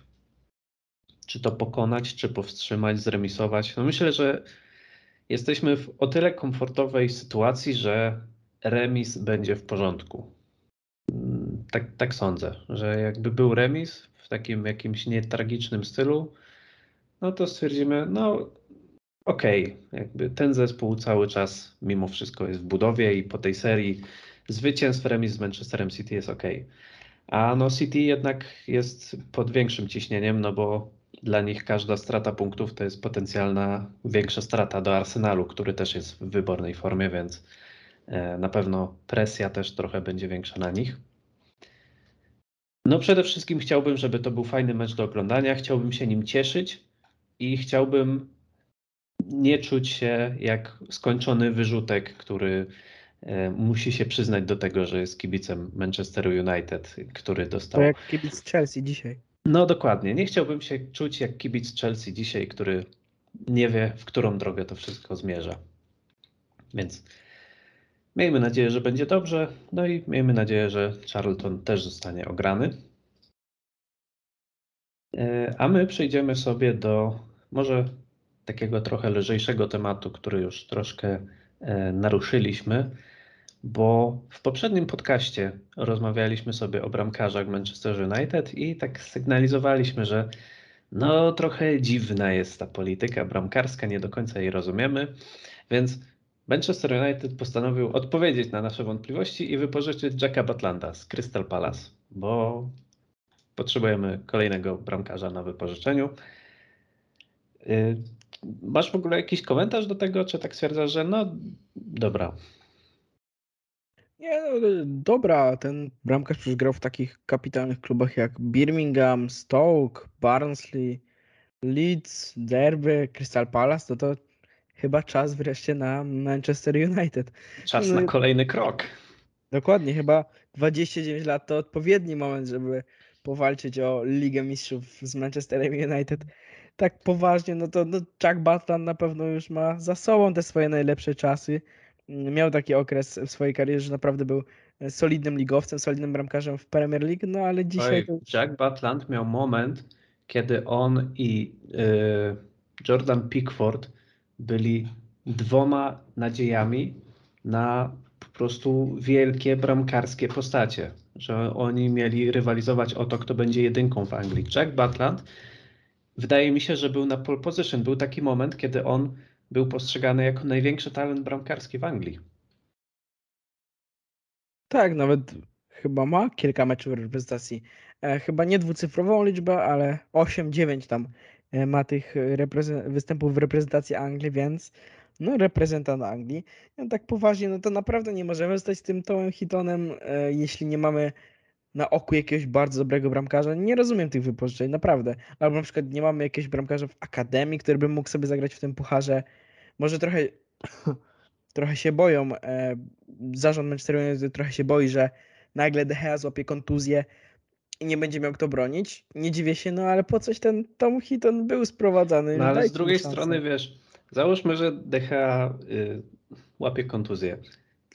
czy to pokonać, czy powstrzymać, zremisować. No myślę, że jesteśmy w o tyle komfortowej sytuacji, że remis będzie w porządku. Mm, Tak, tak sądzę, że jakby był remis w takim jakimś nietragicznym stylu, no to stwierdzimy, no okej, jakby ten zespół cały czas mimo wszystko jest w budowie i po tej serii zwycięstw remis z Manchesterem City jest ok. A no City jednak jest pod większym ciśnieniem, no bo dla nich każda strata punktów to jest potencjalna większa strata do Arsenalu, który też jest w wybornej formie, więc e, na pewno presja też trochę będzie większa na nich. No przede wszystkim chciałbym, żeby to był fajny mecz do oglądania, chciałbym się nim cieszyć i chciałbym nie czuć się jak skończony wyrzutek, który e, musi się przyznać do tego, że jest kibicem Manchesteru United, który dostał To jak kibic Chelsea dzisiaj. no dokładnie. Nie chciałbym się czuć jak kibic Chelsea dzisiaj, który nie wie, w którą drogę to wszystko zmierza. Więc miejmy nadzieję, że będzie dobrze. No i miejmy nadzieję, że Charlton też zostanie ograny. E, A my przejdziemy sobie do może takiego trochę lżejszego tematu, który już troszkę e, naruszyliśmy, bo w poprzednim podcaście rozmawialiśmy sobie o bramkarzach Manchester United i tak sygnalizowaliśmy, że no trochę dziwna jest ta polityka bramkarska, nie do końca jej rozumiemy, więc Manchester United postanowił odpowiedzieć na nasze wątpliwości i wypożyczyć Jacka Butlanda z Crystal Palace, bo potrzebujemy kolejnego bramkarza na wypożyczeniu. Y, Masz w ogóle jakiś komentarz do tego, czy tak stwierdzasz, że no dobra, Nie, no, dobra, ten bramkarz przecież grał w takich kapitalnych klubach jak Birmingham, Stoke, Barnsley, Leeds, Derby, Crystal Palace, to to chyba czas wreszcie na Manchester United. czas na kolejny krok. Dokładnie, chyba 29 lat to odpowiedni moment, żeby powalczyć o Ligę Mistrzów z Manchesterem United. Tak poważnie, no to no, Jack Butland na pewno już ma za sobą te swoje najlepsze czasy. Mm, Miał taki okres w swojej karierze, że naprawdę był e, solidnym ligowcem, solidnym bramkarzem w Premier League, no ale dzisiaj Oj, to Jack Butland miał moment, kiedy on i y, Jordan Pickford byli dwoma nadziejami na po prostu wielkie bramkarskie postacie, że oni mieli rywalizować o to, kto będzie jedynką w Anglii. Jack Butland wydaje mi się, że był na pole position. Był taki moment, kiedy on był postrzegany jako największy talent bramkarski w Anglii. Tak, nawet chyba ma kilka meczów reprezentacji. E, chyba nie dwucyfrową liczbę, ale 8-9 tam ma tych e, występów w reprezentacji Anglii, więc no reprezentant Anglii. No, tak poważnie, no to naprawdę nie możemy zostać z tym Tomem Hitonem, e, jeśli nie mamy na oku jakiegoś bardzo dobrego bramkarza. Nie rozumiem tych wypożyczeń, naprawdę. Albo na przykład nie mamy jakiegoś bramkarza w akademii, który by mógł sobie zagrać w tym pucharze. Może trochę, trochę się boją, e, zarząd Manchester United trochę się boi, że nagle De Gea złapie kontuzję nie będzie miał kto bronić. Nie dziwię się, no ale po coś ten Tom Hitton był sprowadzany. No ale z drugiej strony, wiesz, załóżmy, że DH y, łapie kontuzję.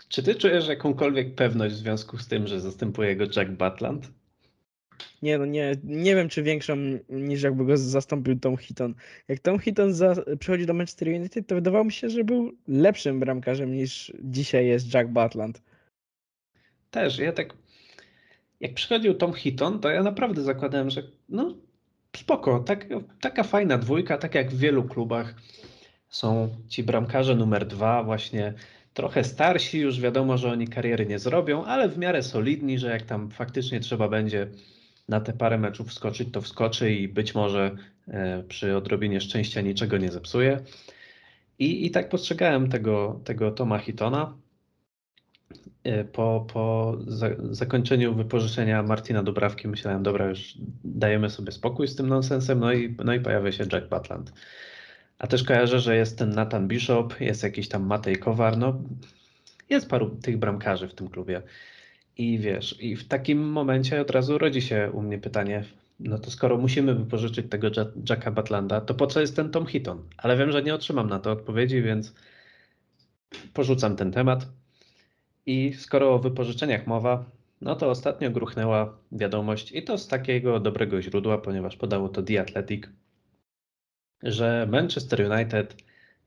Czy ty czujesz jakąkolwiek pewność w związku z tym, że zastępuje go Jack Butland? Nie, no nie, nie wiem, czy większą niż jakby go zastąpił Tom Hitton. Jak Tom Hitton za, przychodzi do Manchester United, to wydawało mi się, że był lepszym bramkarzem niż dzisiaj jest Jack Butland. Też, ja tak jak przychodził Tom Hitton, to ja naprawdę zakładałem, że no spoko, tak, taka fajna dwójka, tak jak w wielu klubach są ci bramkarze numer dwa, właśnie trochę starsi, już wiadomo, że oni kariery nie zrobią, ale w miarę solidni, że jak tam faktycznie trzeba będzie na te parę meczów wskoczyć, to wskoczy i być może e, przy odrobinie szczęścia niczego nie zepsuje. I, i tak postrzegałem tego, tego Toma Hitona. E, po, po za, zakończeniu wypożyczenia Martina Dobrawki myślałem, dobra, już dajemy sobie spokój z tym nonsensem, no i, no i pojawia się Jack Butland. A też kojarzę, że jest ten Nathan Bishop, jest jakiś tam Matej Kowar, no jest paru tych bramkarzy w tym klubie. I wiesz, i w takim momencie od razu rodzi się u mnie pytanie, no to skoro musimy wypożyczyć tego Jacka Butlanda, to po co jest ten Tom Hitton? Ale wiem, że nie otrzymam na to odpowiedzi, więc porzucam ten temat. I skoro o wypożyczeniach mowa, no to ostatnio gruchnęła wiadomość i to z takiego dobrego źródła, ponieważ podało to The Athletic, że Manchester United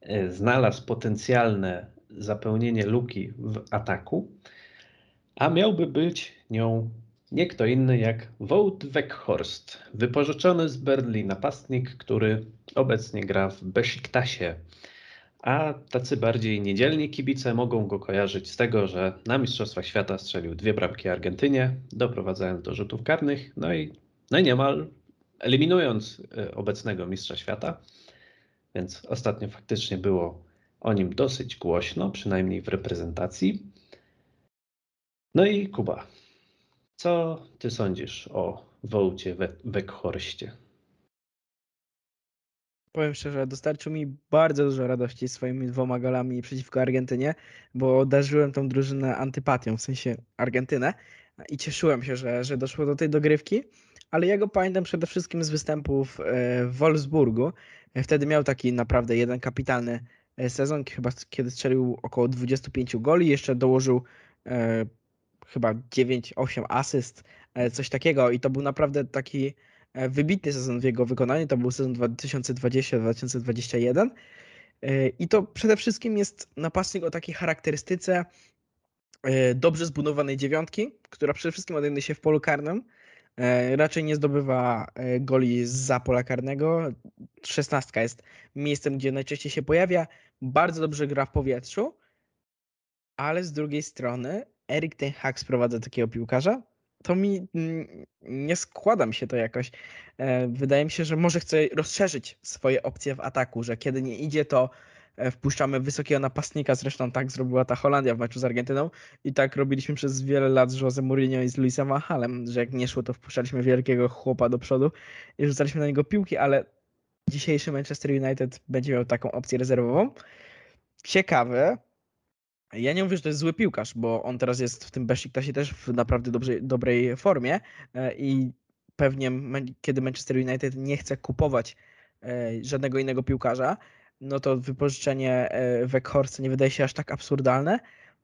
y, znalazł potencjalne zapełnienie luki w ataku, a miałby być nią nie kto inny jak Wout Weghorst, wypożyczony z Berlin napastnik, który obecnie gra w Besiktasie. A tacy bardziej niedzielni kibice mogą go kojarzyć z tego, że na Mistrzostwach Świata strzelił dwie bramki Argentynie, doprowadzając do rzutów karnych, no i, no i niemal eliminując e, obecnego mistrza świata. Więc ostatnio faktycznie było o nim dosyć głośno, przynajmniej w reprezentacji. No i Kuba, co ty sądzisz o Wołcie Weghorście? Powiem szczerze, dostarczył mi bardzo dużo radości swoimi dwoma golami przeciwko Argentynie, bo darzyłem tą drużynę antypatią, w sensie Argentynę i cieszyłem się, że, że doszło do tej dogrywki, ale ja go pamiętam przede wszystkim z występów e, w Wolfsburgu. E, wtedy miał taki naprawdę jeden kapitalny e, sezon, chyba kiedy strzelił około 25 goli, jeszcze dołożył chyba 9-8 asyst, coś takiego i to był naprawdę taki E, wybitny sezon w jego wykonaniu. To był sezon 2020-2021. E, I to przede wszystkim jest napastnik o takiej charakterystyce e, dobrze zbudowanej dziewiątki, która przede wszystkim odejmuje się w polu karnym. Raczej nie zdobywa goli za pola karnego. Szesnastka jest miejscem, gdzie najczęściej się pojawia. Bardzo dobrze gra w powietrzu, ale z drugiej strony Erik Ten Hag sprowadza takiego piłkarza, to mi nie składa mi się to jakoś. E, wydaje mi się, że może chce rozszerzyć swoje opcje w ataku, że kiedy nie idzie, to e, wpuszczamy wysokiego napastnika. Zresztą tak zrobiła ta Holandia w meczu z Argentyną i tak robiliśmy przez wiele lat z Jose Mourinho i z Luisem Van że jak nie szło, to wpuszczaliśmy wielkiego chłopa do przodu i rzucaliśmy na niego piłki, ale dzisiejszy Manchester United będzie miał taką opcję rezerwową. Ciekawe, ja nie mówię, że to jest zły piłkarz, bo on teraz jest w tym Besiktasie też w naprawdę dobrej, dobrej formie e, i pewnie kiedy Manchester United nie chce kupować e, żadnego innego piłkarza, no to wypożyczenie e, Weghorsta nie wydaje się aż tak absurdalne,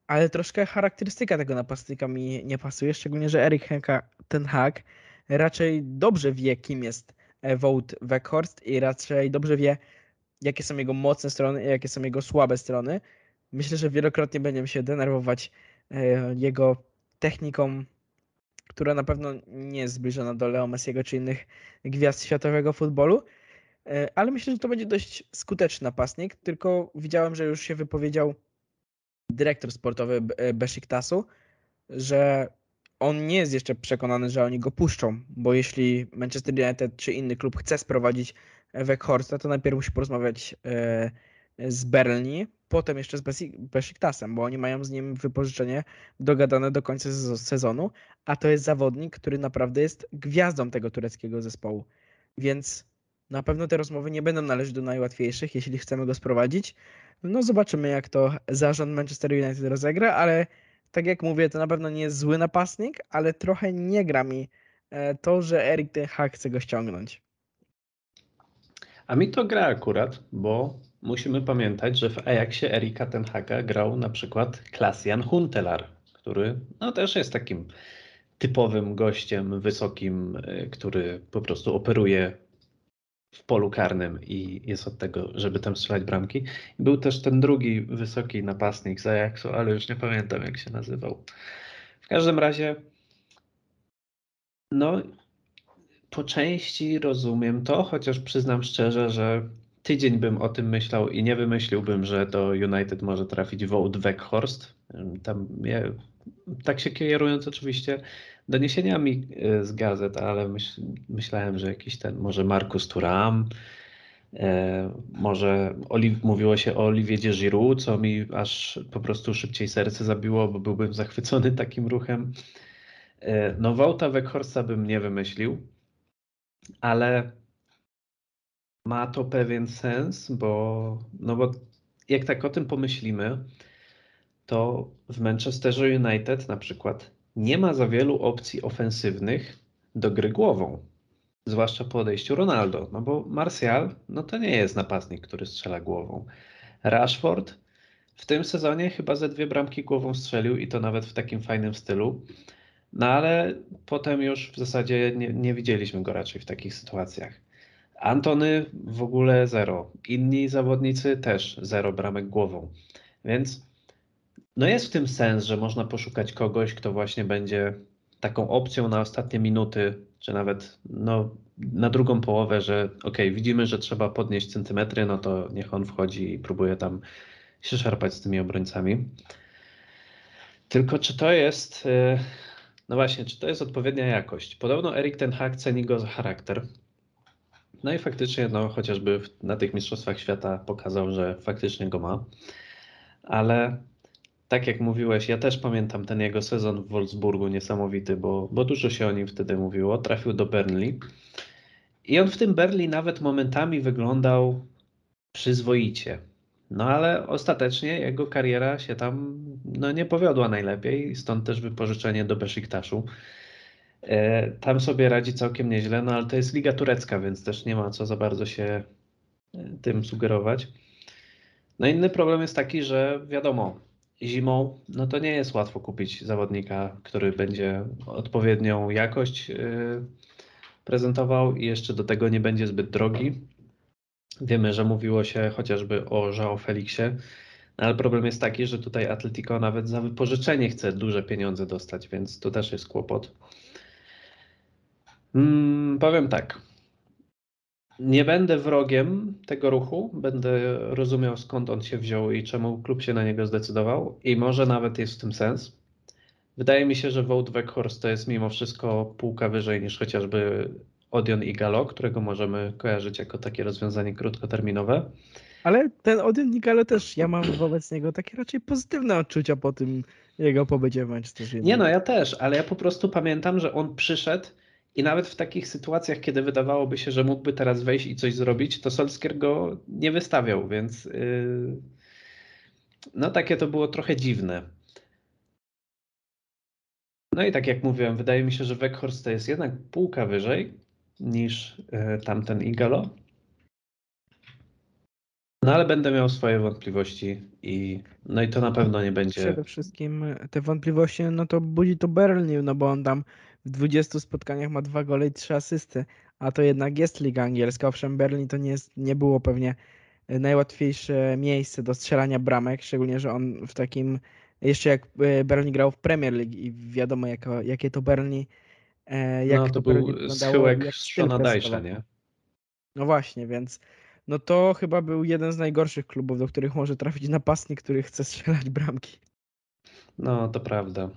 ale troszkę charakterystyka tego napastnika mi nie pasuje, szczególnie, że Erik Henka, ten Hag raczej dobrze wie, kim jest Wout Weghorst i raczej dobrze wie, jakie są jego mocne strony jakie są jego słabe strony Myślę, że wielokrotnie będziemy się denerwować e, jego techniką, która na pewno nie jest zbliżona do Leo Messiego czy innych gwiazd światowego futbolu, e, ale myślę, że to będzie dość skuteczny napastnik, tylko widziałem, że już się wypowiedział dyrektor sportowy e, Besiktasu, że on nie jest jeszcze przekonany, że oni go puszczą, bo jeśli Manchester United czy inny klub chce sprowadzić Weghorsta, to najpierw musi porozmawiać z Berlin, potem jeszcze z Besiktasem, bo oni mają z nim wypożyczenie dogadane do końca sezonu, a to jest zawodnik, który naprawdę jest gwiazdą tego tureckiego zespołu. Więc na pewno te rozmowy nie będą należeć do najłatwiejszych, jeśli chcemy go sprowadzić. No zobaczymy, jak to zarząd Manchester United rozegra, ale tak jak mówię, to na pewno nie jest zły napastnik, ale trochę nie gra mi e, to, że Erik Ten Hag chce go ściągnąć. A mi to gra akurat, bo musimy pamiętać, że w Ajaxie Erika Tenhaga grał na przykład Klasian Huntelar, który no, też jest takim typowym gościem wysokim, y, który po prostu operuje w polu karnym i jest od tego, żeby tam strzelać bramki. Był też ten drugi wysoki napastnik z Ajaxu, ale już nie pamiętam jak się nazywał. W każdym razie no po części rozumiem to, chociaż przyznam szczerze, że tydzień bym o tym myślał i nie wymyśliłbym, że do United może trafić Wout Weghorst. Tam ja, tak się kierując oczywiście doniesieniami e, z gazet, ale myśl, myślałem, że jakiś ten, może Markus Turam, e, może Oliv, mówiło się o Olivier Giroud, co mi aż po prostu szybciej serce zabiło, bo byłbym zachwycony takim ruchem. E, no Wouta Weghorsta bym nie wymyślił, ale ma to pewien sens, bo, no bo jak tak o tym pomyślimy, to w Manchesterze United na przykład nie ma za wielu opcji ofensywnych do gry głową. Zwłaszcza po odejściu Ronaldo, no bo Martial no to nie jest napastnik, który strzela głową. Rashford w tym sezonie chyba ze dwie bramki głową strzelił i to nawet w takim fajnym stylu. No ale potem już w zasadzie nie, nie widzieliśmy go raczej w takich sytuacjach. Antony w ogóle zero. Inni zawodnicy też zero bramek głową. Więc no jest w tym sens, że można poszukać kogoś, kto właśnie będzie taką opcją na ostatnie minuty, czy nawet no, na drugą połowę, że ok, widzimy, że trzeba podnieść centymetry, no to niech on wchodzi i próbuje tam się szarpać z tymi obrońcami. Tylko czy to jest, y, no właśnie, czy to jest odpowiednia jakość? Podobno Erik Ten Hag ceni go za charakter. No i faktycznie, no chociażby na tych Mistrzostwach Świata pokazał, że faktycznie go ma. Ale tak jak mówiłeś, ja też pamiętam ten jego sezon w Wolfsburgu niesamowity, bo, bo dużo się o nim wtedy mówiło. Trafił do Burnley i on w tym Burnley nawet momentami wyglądał przyzwoicie. No ale ostatecznie jego kariera się tam no, nie powiodła najlepiej, stąd też wypożyczenie do Besiktaszu. E, tam sobie radzi całkiem nieźle, no ale to jest liga turecka, więc też nie ma co za bardzo się e, tym sugerować. No inny problem jest taki, że wiadomo, zimą, no to nie jest łatwo kupić zawodnika, który będzie odpowiednią jakość y, prezentował i jeszcze do tego nie będzie zbyt drogi. Wiemy, że mówiło się chociażby o João Felixie, no ale problem jest taki, że tutaj Atletico nawet za wypożyczenie chce duże pieniądze dostać, więc to też jest kłopot. Hmm, powiem tak nie będę wrogiem tego ruchu, będę rozumiał skąd on się wziął i czemu klub się na niego zdecydował i może nawet jest w tym sens. Wydaje mi się, że Wout Weghorst to jest mimo wszystko półka wyżej niż chociażby Odion i Galo, którego możemy kojarzyć jako takie rozwiązanie krótkoterminowe. Ale ten Odion i Galo też, ja mam wobec niego takie raczej pozytywne odczucia po tym jego pobycie w Manchester Nie no, ja też, ale ja po prostu pamiętam, że on przyszedł i nawet w takich sytuacjach, kiedy wydawałoby się, że mógłby teraz wejść i coś zrobić, to Solskier go nie wystawiał, więc yy, no takie to było trochę dziwne. No i tak jak mówiłem, wydaje mi się, że Weghorst to jest jednak półka wyżej niż yy, tamten Igalo. No ale będę miał swoje wątpliwości i no i to na pewno nie będzie. Przede wszystkim te wątpliwości, no to budzi to Berlin, no bo on tam w 20 spotkaniach ma dwa gole i trzy asysty, a to jednak jest Liga Angielska. Owszem, Berlin to nie, jest, nie było pewnie e, najłatwiejsze miejsce do strzelania bramek, szczególnie, że on w takim, jeszcze jak e, Berlin grał w Premier League i wiadomo jako, jakie to Berlin e, jak no, to, to był schyłek Szona Dajsza, nie? No właśnie, więc no to chyba był jeden z najgorszych klubów, do których może trafić napastnik, który chce strzelać bramki. No, to prawda.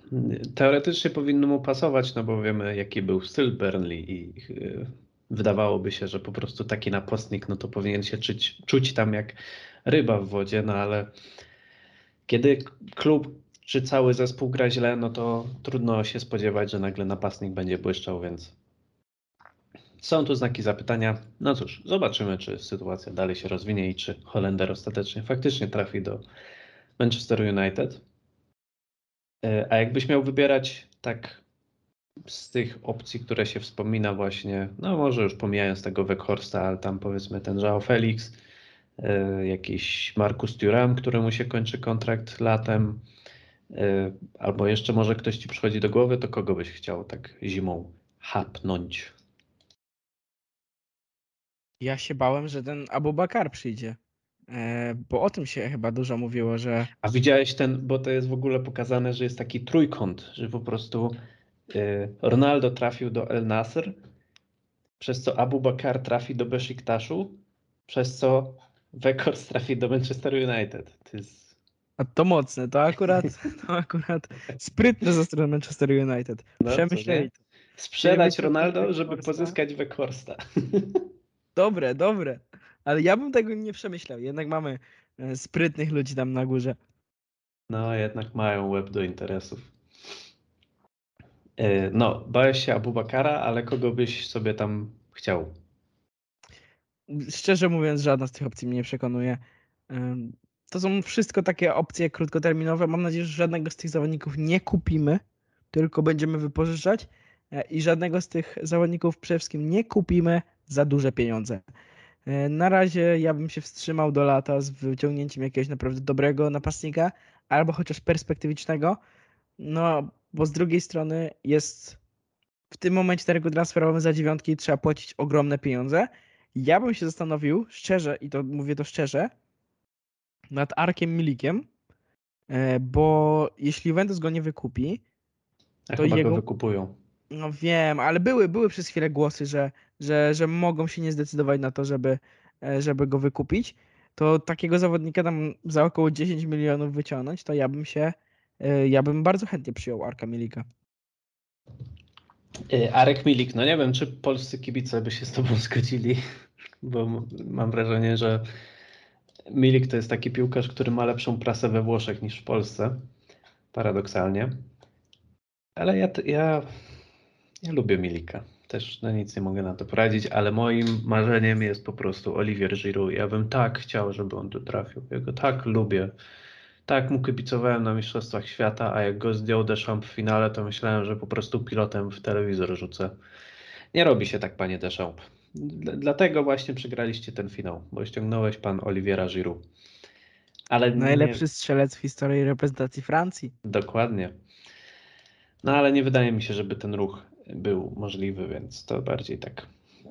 Teoretycznie powinno mu pasować, no bo wiemy, jaki był styl Burnley i y, wydawałoby się, że po prostu taki napastnik, no to powinien się czuć, czuć tam jak ryba w wodzie, no ale kiedy klub czy cały zespół gra źle, no to trudno się spodziewać, że nagle napastnik będzie błyszczał, więc są tu znaki zapytania. No cóż, zobaczymy, czy sytuacja dalej się rozwinie i czy Holender ostatecznie faktycznie trafi do Manchester United. E, a jakbyś miał wybierać tak z tych opcji, które się wspomina właśnie, no może już pomijając tego Weghorsta, ale tam powiedzmy ten João Felix, e, jakiś Marcus Thuram, któremu się kończy kontrakt latem, E, albo jeszcze może ktoś ci przychodzi do głowy, to kogo byś chciał tak zimą hapnąć? Ja się bałem, że ten Abu Bakar przyjdzie. E, bo o tym się chyba dużo mówiło, że A widziałeś ten, bo to jest w ogóle pokazane, że jest taki trójkąt, że po prostu e, Ronaldo trafił do El Nasr, przez co Abu Bakar trafi do Besiktaszu, przez co Weghorst trafi do Manchester United. To jest a to mocne, to akurat, to akurat sprytne ze strony Manchester United. No, Przemyśleli to. sprzedać Ronaldo, żeby pozyskać Weghorsta. Dobre, dobre. Ale ja bym tego nie przemyślał. Jednak mamy e, sprytnych ludzi tam na górze. No, jednak mają łeb do interesów. E, No, bałeś się Abu Bakara, ale kogo byś sobie tam chciał? Szczerze mówiąc, żadna z tych opcji mnie nie przekonuje. Ym, To są wszystko takie opcje krótkoterminowe. Mam nadzieję, że żadnego z tych zawodników nie kupimy, tylko będziemy wypożyczać e, i żadnego z tych zawodników przede wszystkim nie kupimy za duże pieniądze. E, Na razie ja bym się wstrzymał do lata z wyciągnięciem jakiegoś naprawdę dobrego napastnika albo chociaż perspektywicznego. No, bo z drugiej strony jest w tym momencie na rynku transferowym za dziewiątki trzeba płacić ogromne pieniądze. Ja bym się zastanowił, szczerze, i to mówię to szczerze, nad Arkiem Milikiem, e, bo jeśli Juventus go nie wykupi, A To chyba jego- go wykupują. No wiem, ale były, były przez chwilę głosy, że, że, że mogą się nie zdecydować na to, żeby, e, żeby go wykupić, to takiego zawodnika tam za około 10 milionów wyciągnąć, to ja bym się, e, ja bym bardzo chętnie przyjął Arka Milika. E, Arek Milik, no nie wiem, czy polscy kibice by się z tobą zgodzili, bo mam wrażenie, że Milik to jest taki piłkarz, który ma lepszą prasę we Włoszech niż w Polsce, paradoksalnie. Ale ja, ja, ja lubię Milika. Też no nic nie mogę na to poradzić, ale moim marzeniem jest po prostu Olivier Giroud. Ja bym tak chciał, żeby on tu trafił. Ja go tak lubię. Tak mu kibicowałem na Mistrzostwach Świata, a jak go zdjął Deschamps w finale, to myślałem, że po prostu pilotem w telewizor rzucę. Nie robi się tak, panie Deschamps. Dl- Dlatego właśnie przegraliście ten finał, bo ściągnąłeś pan Oliviera Giroud. Ale nie- Najlepszy strzelec w historii reprezentacji Francji. Dokładnie. No ale nie wydaje mi się, żeby ten ruch był możliwy, więc to bardziej tak.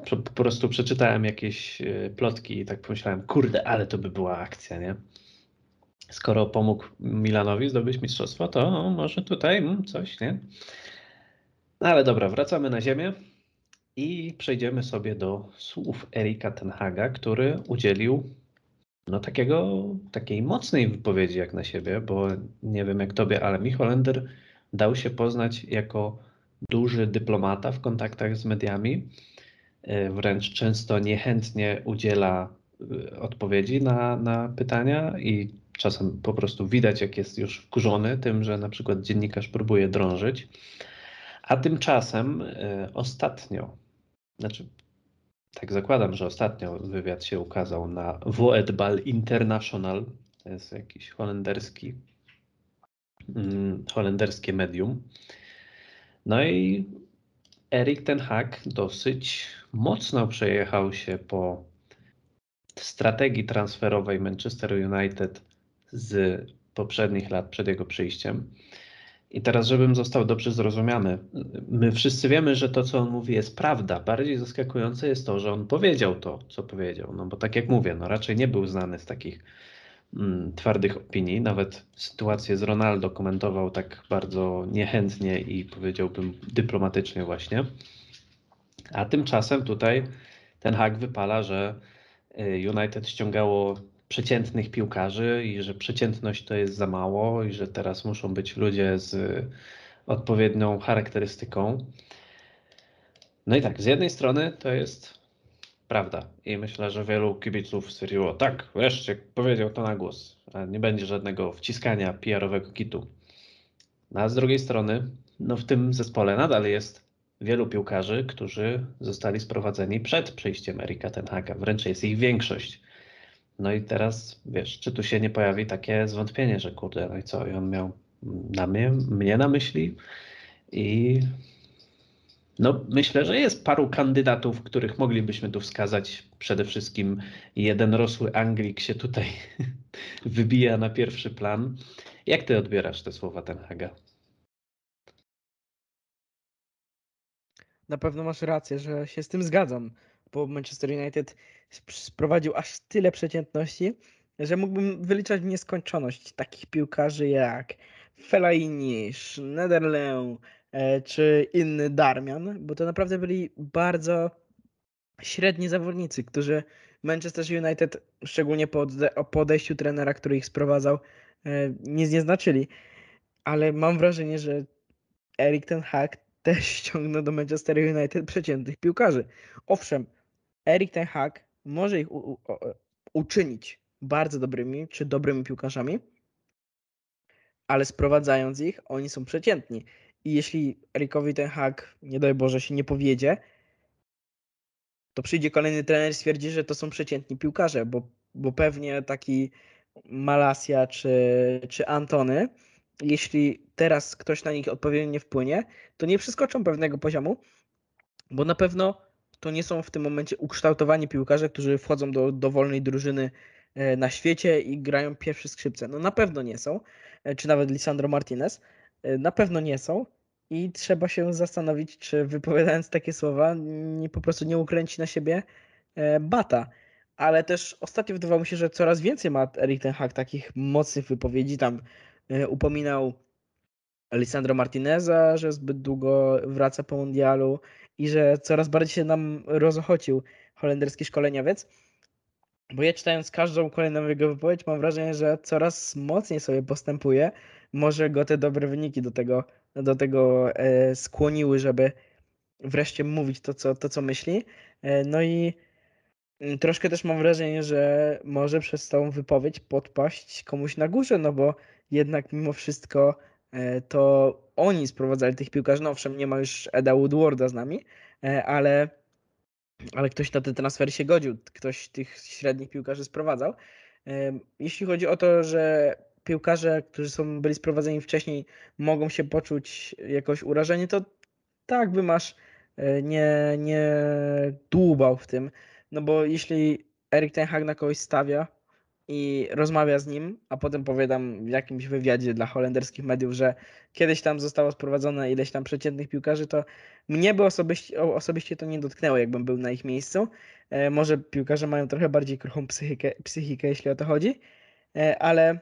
Po, po prostu przeczytałem jakieś e, plotki i tak pomyślałem, kurde, ale to by była akcja, nie? Skoro pomógł Milanowi zdobyć mistrzostwo, to no, może tutaj mm, coś, nie? No ale dobra, wracamy na ziemię i przejdziemy sobie do słów Erika Tenhaga, który udzielił no takiego, takiej mocnej wypowiedzi jak na siebie, bo nie wiem jak tobie, ale mi Holender dał się poznać jako duży dyplomata w kontaktach z mediami. E, Wręcz często niechętnie udziela e, odpowiedzi na, na pytania i czasem po prostu widać, jak jest już wkurzony tym, że na przykład dziennikarz próbuje drążyć. A tymczasem e, ostatnio, znaczy tak zakładam, że ostatnio wywiad się ukazał na Voetbal International. To jest jakiś holenderski, mm, holenderskie medium. No i Erik ten Hag dosyć mocno przejechał się po strategii transferowej Manchester United z poprzednich lat przed jego przyjściem. I teraz, żebym został dobrze zrozumiany, my wszyscy wiemy, że to, co on mówi, jest prawda. Bardziej zaskakujące jest to, że on powiedział to, co powiedział. No bo tak jak mówię, no raczej nie był znany z takich twardych opinii. Nawet sytuację z Ronaldo komentował tak bardzo niechętnie i powiedziałbym dyplomatycznie właśnie. A tymczasem tutaj ten hak wypala, że y, United ściągało przeciętnych piłkarzy i że przeciętność to jest za mało i że teraz muszą być ludzie z odpowiednią charakterystyką. No i tak, z jednej strony to jest prawda i myślę, że wielu kibiców stwierdziło, tak, wreszcie powiedział to na głos, nie będzie żadnego wciskania PR-owego kitu. No, a z drugiej strony, no w tym zespole nadal jest wielu piłkarzy, którzy zostali sprowadzeni przed przyjściem Erika Ten Haga, wręcz jest ich większość. No i teraz, wiesz, czy tu się nie pojawi takie zwątpienie, że kurde, no i co, i on miał na mnie, mnie na myśli i no myślę, że jest paru kandydatów, których moglibyśmy tu wskazać. Przede wszystkim jeden rosły Anglik się tutaj wybija na pierwszy plan Jak ty odbierasz te słowa Ten Haga? Na pewno masz rację, że się z tym zgadzam, bo Manchester United sprowadził aż tyle przeciętności, że mógłbym wyliczać w nieskończoność takich piłkarzy jak Fellaini, Schneiderlin czy inny Darmian, bo to naprawdę byli bardzo średni zawodnicy, którzy Manchester United, szczególnie po, po odejściu trenera, który ich sprowadzał, e, nic nie znaczyli. Ale mam wrażenie, że Erik ten Hag też ściągnął do Manchester United przeciętnych piłkarzy. Owszem, Erik ten Hag może ich u, u, uczynić bardzo dobrymi czy dobrymi piłkarzami, ale sprowadzając ich, oni są przeciętni. I jeśli Erikowi ten Hag, nie daj Boże, się nie powiedzie, to przyjdzie kolejny trener i stwierdzi, że to są przeciętni piłkarze, bo, bo pewnie taki Malasia czy, czy Antony, jeśli teraz ktoś na nich odpowiednio wpłynie, to nie przeskoczą pewnego poziomu, bo na pewno to nie są w tym momencie ukształtowani piłkarze, którzy wchodzą do dowolnej drużyny e, na świecie i grają pierwsze skrzypce. No na pewno nie są, e, czy nawet Lisandro Martinez, e, na pewno nie są i trzeba się zastanowić, czy wypowiadając takie słowa, nie, po prostu nie ukręci na siebie bata. Ale też ostatnio wydawało mi się, że coraz więcej ma Erik Ten Hag takich mocnych wypowiedzi. Tam upominał Alessandro Martineza, że zbyt długo wraca po mundialu i że coraz bardziej się nam rozochocił holenderski szkoleniowiec. Bo ja czytając każdą kolejną jego wypowiedź, mam wrażenie, że coraz mocniej sobie postępuje. Może go te dobre wyniki do tego, do tego e, skłoniły, żeby wreszcie mówić to co, to, co myśli. E, no i mm, troszkę też mam wrażenie, że może przez tą wypowiedź podpaść komuś na górze, no bo jednak mimo wszystko E, to oni sprowadzali tych piłkarzy. No owszem, nie ma już Eda Woodwarda z nami, ale, ale ktoś na te transfery się godził. Ktoś tych średnich piłkarzy sprowadzał. Jeśli chodzi o to, że piłkarze, którzy są, byli sprowadzeni wcześniej, mogą się poczuć jakoś urażeni, to tak by masz nie, nie dłubał w tym. No bo jeśli Erik Ten Hag na kogoś stawia, i rozmawia z nim, a potem powiadam w jakimś wywiadzie dla holenderskich mediów, że kiedyś tam zostało sprowadzone ileś tam przeciętnych piłkarzy, to mnie by osobiście, osobiście to nie dotknęło, jakbym był na ich miejscu. E, może piłkarze mają trochę bardziej kruchą psychikę, psychikę, jeśli o to chodzi, e, ale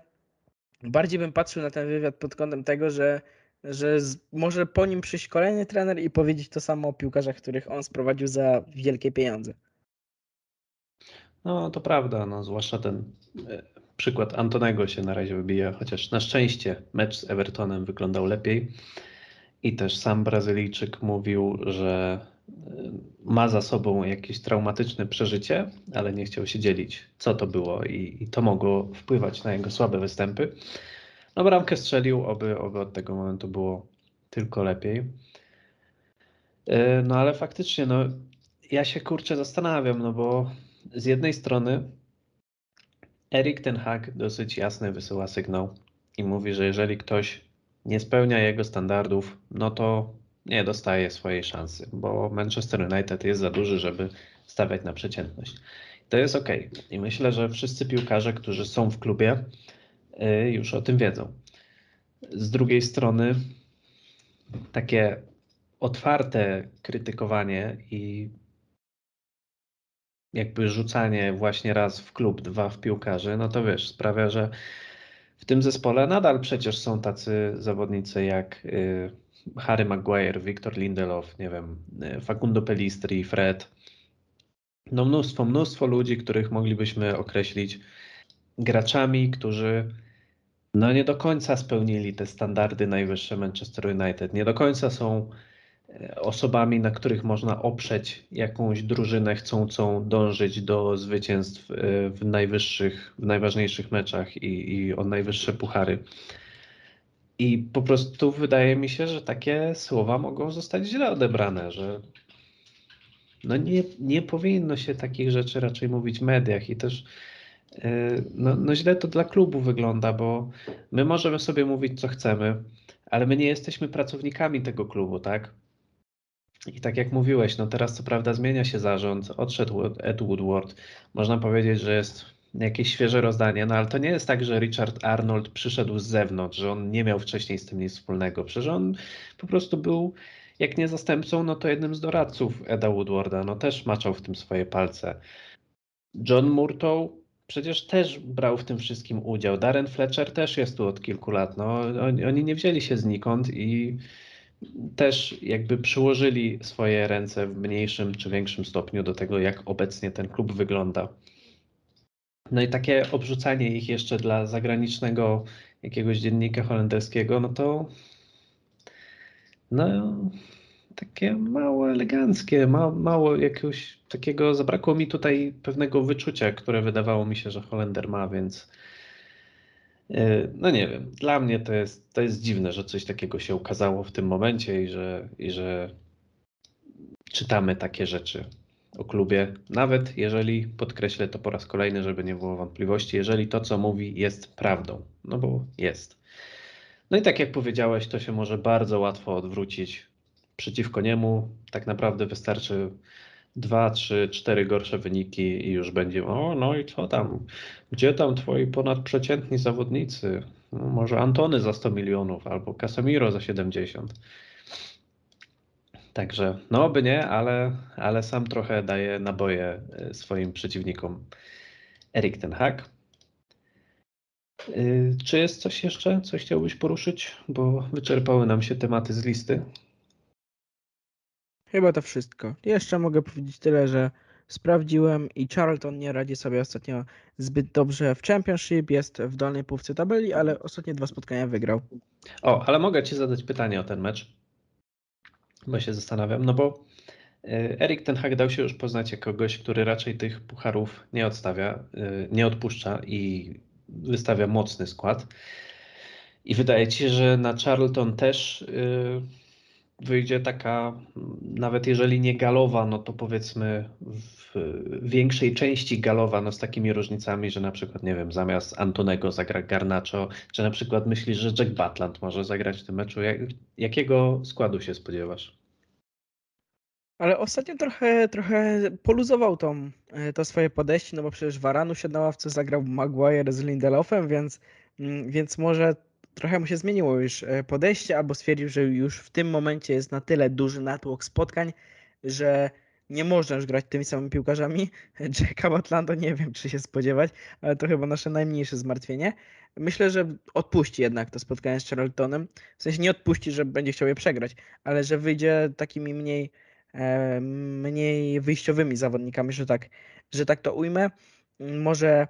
bardziej bym patrzył na ten wywiad pod kątem tego, że, że z, może po nim przyjść kolejny trener i powiedzieć to samo o piłkarzach, których on sprowadził za wielkie pieniądze. No to prawda, no, zwłaszcza ten e, przykład Antonego się na razie wybija, chociaż na szczęście mecz z Evertonem wyglądał lepiej. I też sam Brazylijczyk mówił, że ma za sobą jakieś traumatyczne przeżycie, ale nie chciał się dzielić, co to było i, i to mogło wpływać na jego słabe występy. No bramkę strzelił, oby, oby od tego momentu było tylko lepiej. E, no ale faktycznie, no ja się kurczę zastanawiam, no bo z jednej strony Erik Ten Hag dosyć jasny wysyła sygnał i mówi, że jeżeli ktoś nie spełnia jego standardów, no to nie dostaje swojej szansy, bo Manchester United jest za duży, żeby stawiać na przeciętność. To jest ok. I myślę, że wszyscy piłkarze, którzy są w klubie, y, już o tym wiedzą. Z drugiej strony, takie otwarte krytykowanie i jakby rzucanie właśnie raz w klub, dwa w piłkarzy, no to wiesz, sprawia, że w tym zespole nadal przecież są tacy zawodnicy jak y, Harry Maguire, Victor Lindelof, nie wiem, y, Facundo Pellistri, Fred. No mnóstwo, mnóstwo ludzi, których moglibyśmy określić graczami, którzy no nie do końca spełnili te standardy najwyższe Manchester United. Nie do końca są osobami, na których można oprzeć jakąś drużynę chcącą dążyć do zwycięstw e, w najwyższych, w najważniejszych meczach i, i o najwyższe puchary. I po prostu wydaje mi się, że takie słowa mogą zostać źle odebrane, że no nie, nie powinno się takich rzeczy raczej mówić w mediach i też e, no, no źle to dla klubu wygląda, bo my możemy sobie mówić co chcemy, ale my nie jesteśmy pracownikami tego klubu, tak? I tak jak mówiłeś, no teraz co prawda zmienia się zarząd, odszedł Ed Woodward. Można powiedzieć, że jest jakieś świeże rozdanie, no ale to nie jest tak, że Richard Arnold przyszedł z zewnątrz, że on nie miał wcześniej z tym nic wspólnego. Przecież on po prostu był, jak nie zastępcą, no to jednym z doradców Eda Woodwarda, no też maczał w tym swoje palce. John Murtow przecież też brał w tym wszystkim udział. Darren Fletcher też jest tu od kilku lat. No, oni, oni nie wzięli się znikąd i też jakby przyłożyli swoje ręce w mniejszym czy większym stopniu do tego, jak obecnie ten klub wygląda. No i takie obrzucanie ich jeszcze dla zagranicznego jakiegoś dziennika holenderskiego, no to no takie mało eleganckie, ma, mało jakiegoś takiego, zabrakło mi tutaj pewnego wyczucia, które wydawało mi się, że Holender ma, więc yy, no nie wiem, dla mnie to jest, to jest dziwne, że coś takiego się ukazało w tym momencie i że, i że czytamy takie rzeczy o klubie, nawet jeżeli, podkreślę to po raz kolejny, żeby nie było wątpliwości, jeżeli to, co mówi, jest prawdą, no bo jest. No i tak jak powiedziałeś, to się może bardzo łatwo odwrócić przeciwko niemu. Tak naprawdę wystarczy dwa, trzy, cztery gorsze wyniki i już będzie, o no i co tam, gdzie tam twoi ponadprzeciętni zawodnicy? No, może Antony za 100 milionów albo Casemiro za 70. Także no by nie, ale, ale sam trochę daje naboje y, swoim przeciwnikom. Erik ten Hag. Y, czy jest coś jeszcze, co chciałbyś poruszyć? Bo wyczerpały nam się tematy z listy. Chyba to wszystko. Jeszcze mogę powiedzieć tyle, że sprawdziłem i Charlton nie radzi sobie ostatnio zbyt dobrze w Championship, jest w dolnej półce tabeli, ale ostatnie dwa spotkania wygrał. O, ale mogę Ci zadać pytanie o ten mecz, bo się zastanawiam, no bo y, Erik Ten Hag dał się już poznać jako gość, który raczej tych pucharów nie odstawia, y, nie odpuszcza i wystawia mocny skład. I wydaje ci się, że na Charlton też y, wyjdzie taka, nawet jeżeli nie galowa, no to powiedzmy w większej części galowa, no z takimi różnicami, że na przykład, nie wiem, zamiast Antonego zagra Garnacho, czy na przykład myślisz, że Jack Butland może zagrać w tym meczu. Jak, jakiego składu się spodziewasz? Ale ostatnio trochę, trochę poluzował tą, e, to swoje podejście, no bo przecież Varanu się na ławce zagrał Maguire z Lindelofem, więc, mm, więc może trochę mu się zmieniło już e, podejście, albo stwierdził, że już w tym momencie jest na tyle duży natłok spotkań, że nie można już grać tymi samymi piłkarzami. Jacka Atlanta nie wiem, czy się spodziewać, ale to chyba nasze najmniejsze zmartwienie. Myślę, że odpuści jednak to spotkanie z Charltonem. W sensie nie odpuści, że będzie chciał je przegrać, ale że wyjdzie takimi mniej, e, mniej wyjściowymi zawodnikami, że tak, że tak to ujmę. Może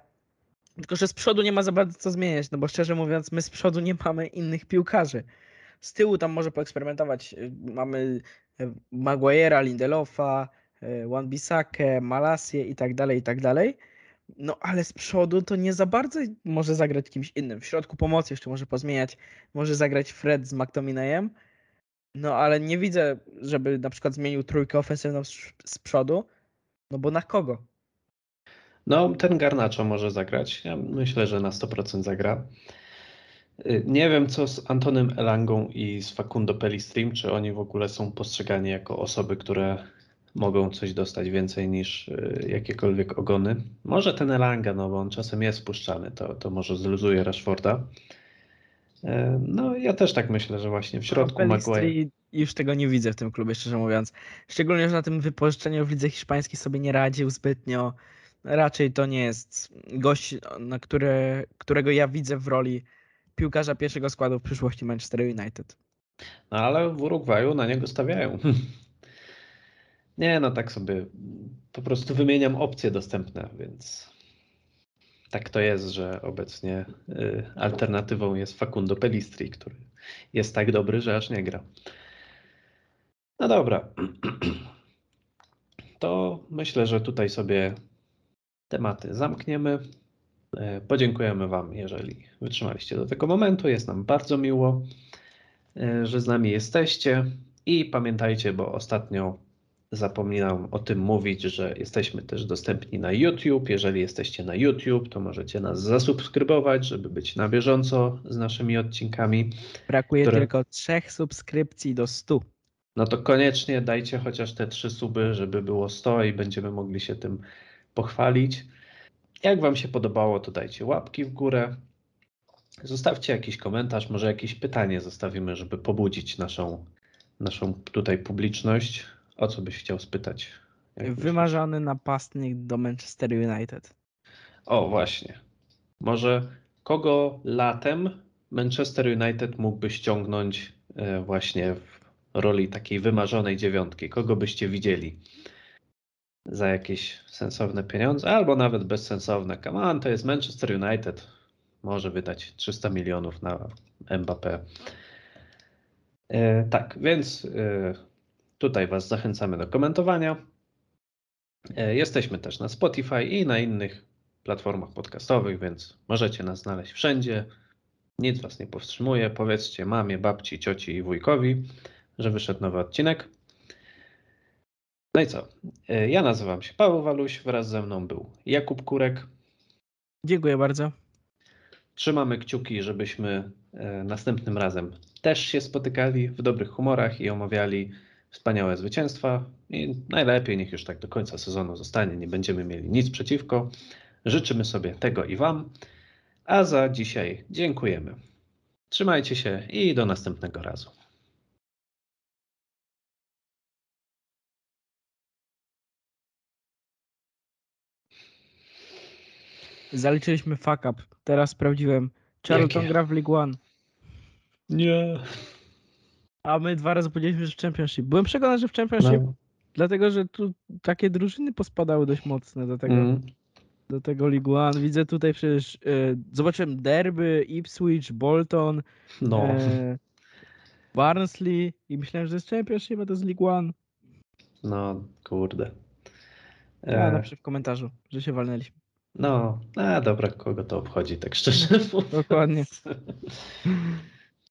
tylko, że z przodu nie ma za bardzo co zmieniać, no bo szczerze mówiąc, my z przodu nie mamy innych piłkarzy. Z tyłu tam może poeksperymentować. Y, mamy y, Maguire'a, Lindelofa, y, Wan-Bissakę, Malasię i tak dalej, i tak dalej. No ale z przodu to nie za bardzo może zagrać kimś innym. W środku pomocy jeszcze może pozmieniać. Może zagrać Fred z McTominayem. No ale nie widzę, żeby na przykład zmienił trójkę ofensywną z przodu. No bo na kogo? No, ten Garnacho może zagrać. Ja myślę, że na 100% zagra. Y, nie wiem, co z Antonym Elangą i z Facundo Pelistrim, czy oni w ogóle są postrzegani jako osoby, które mogą coś dostać więcej niż y, jakiekolwiek ogony. Może ten Elanga, no bo on czasem jest spuszczany, to, to może zluzuje Rashforda. Y, no, ja też tak myślę, że właśnie w środku Maguire... Już tego nie widzę w tym klubie, szczerze mówiąc. Szczególnie, że na tym wypożyczeniu w lidze hiszpańskiej sobie nie radził zbytnio raczej to nie jest gość, na które, którego ja widzę w roli piłkarza pierwszego składu w przyszłości Manchester United. No ale w Urugwaju na niego stawiają. Nie, no tak sobie po prostu wymieniam opcje dostępne, więc tak to jest, że obecnie y, alternatywą jest Facundo Pelistri, który jest tak dobry, że aż nie gra. No dobra. To myślę, że tutaj sobie tematy zamkniemy. E, podziękujemy Wam, jeżeli wytrzymaliście do tego momentu. Jest nam bardzo miło, e, że z nami jesteście. I pamiętajcie, bo ostatnio zapominam o tym mówić, że jesteśmy też dostępni na YouTube. Jeżeli jesteście na YouTube, to możecie nas zasubskrybować, żeby być na bieżąco z naszymi odcinkami. Brakuje które... tylko trzech subskrypcji do 100. No to koniecznie dajcie chociaż te trzy suby, żeby było 100 i będziemy mogli się tym pochwalić. Jak Wam się podobało, to dajcie łapki w górę. Zostawcie jakiś komentarz, może jakieś pytanie zostawimy, żeby pobudzić naszą, naszą tutaj publiczność. O co byś chciał spytać? Jak myślisz? Wymarzany napastnik do Manchester United. O, właśnie. Może kogo latem Manchester United mógłby ściągnąć e, właśnie w roli takiej wymarzonej dziewiątki? Kogo byście widzieli? Za jakieś sensowne pieniądze, albo nawet bezsensowne. Come on, to jest Manchester United. Może wydać 300 milionów na Mbappé. E, tak, więc e, tutaj Was zachęcamy do komentowania. E, Jesteśmy też na Spotify i na innych platformach podcastowych, więc możecie nas znaleźć wszędzie. Nic Was nie powstrzymuje. Powiedzcie mamie, babci, cioci i wujkowi, że wyszedł nowy odcinek. No i co? E, Ja nazywam się Paweł Waluś, wraz ze mną był Jakub Kurek. Dziękuję bardzo. Trzymamy kciuki, żebyśmy e, następnym razem też się spotykali w dobrych humorach i omawiali wspaniałe zwycięstwa. I najlepiej niech już tak do końca sezonu zostanie. Nie będziemy mieli nic przeciwko. Życzymy sobie tego i Wam. A za dzisiaj dziękujemy. Trzymajcie się i do następnego razu. Zaliczyliśmy fuck up. Teraz sprawdziłem. Charlton Jakie? gra w League One. Nie. A my dwa razy powiedzieliśmy, że w Championship. Byłem przekonany, że w Championship, No. dlatego że tu takie drużyny pospadały dość mocne do tego, Mm. do tego League One. Widzę tutaj przecież, e, zobaczyłem Derby, Ipswich, Bolton, no. e, Barnsley i myślałem, że to jest Championship, a to jest League One. No, kurde. Ja E, napiszę w komentarzu, że się walnęliśmy. No, a dobra, kogo to obchodzi, tak szczerze mówiąc. Dokładnie.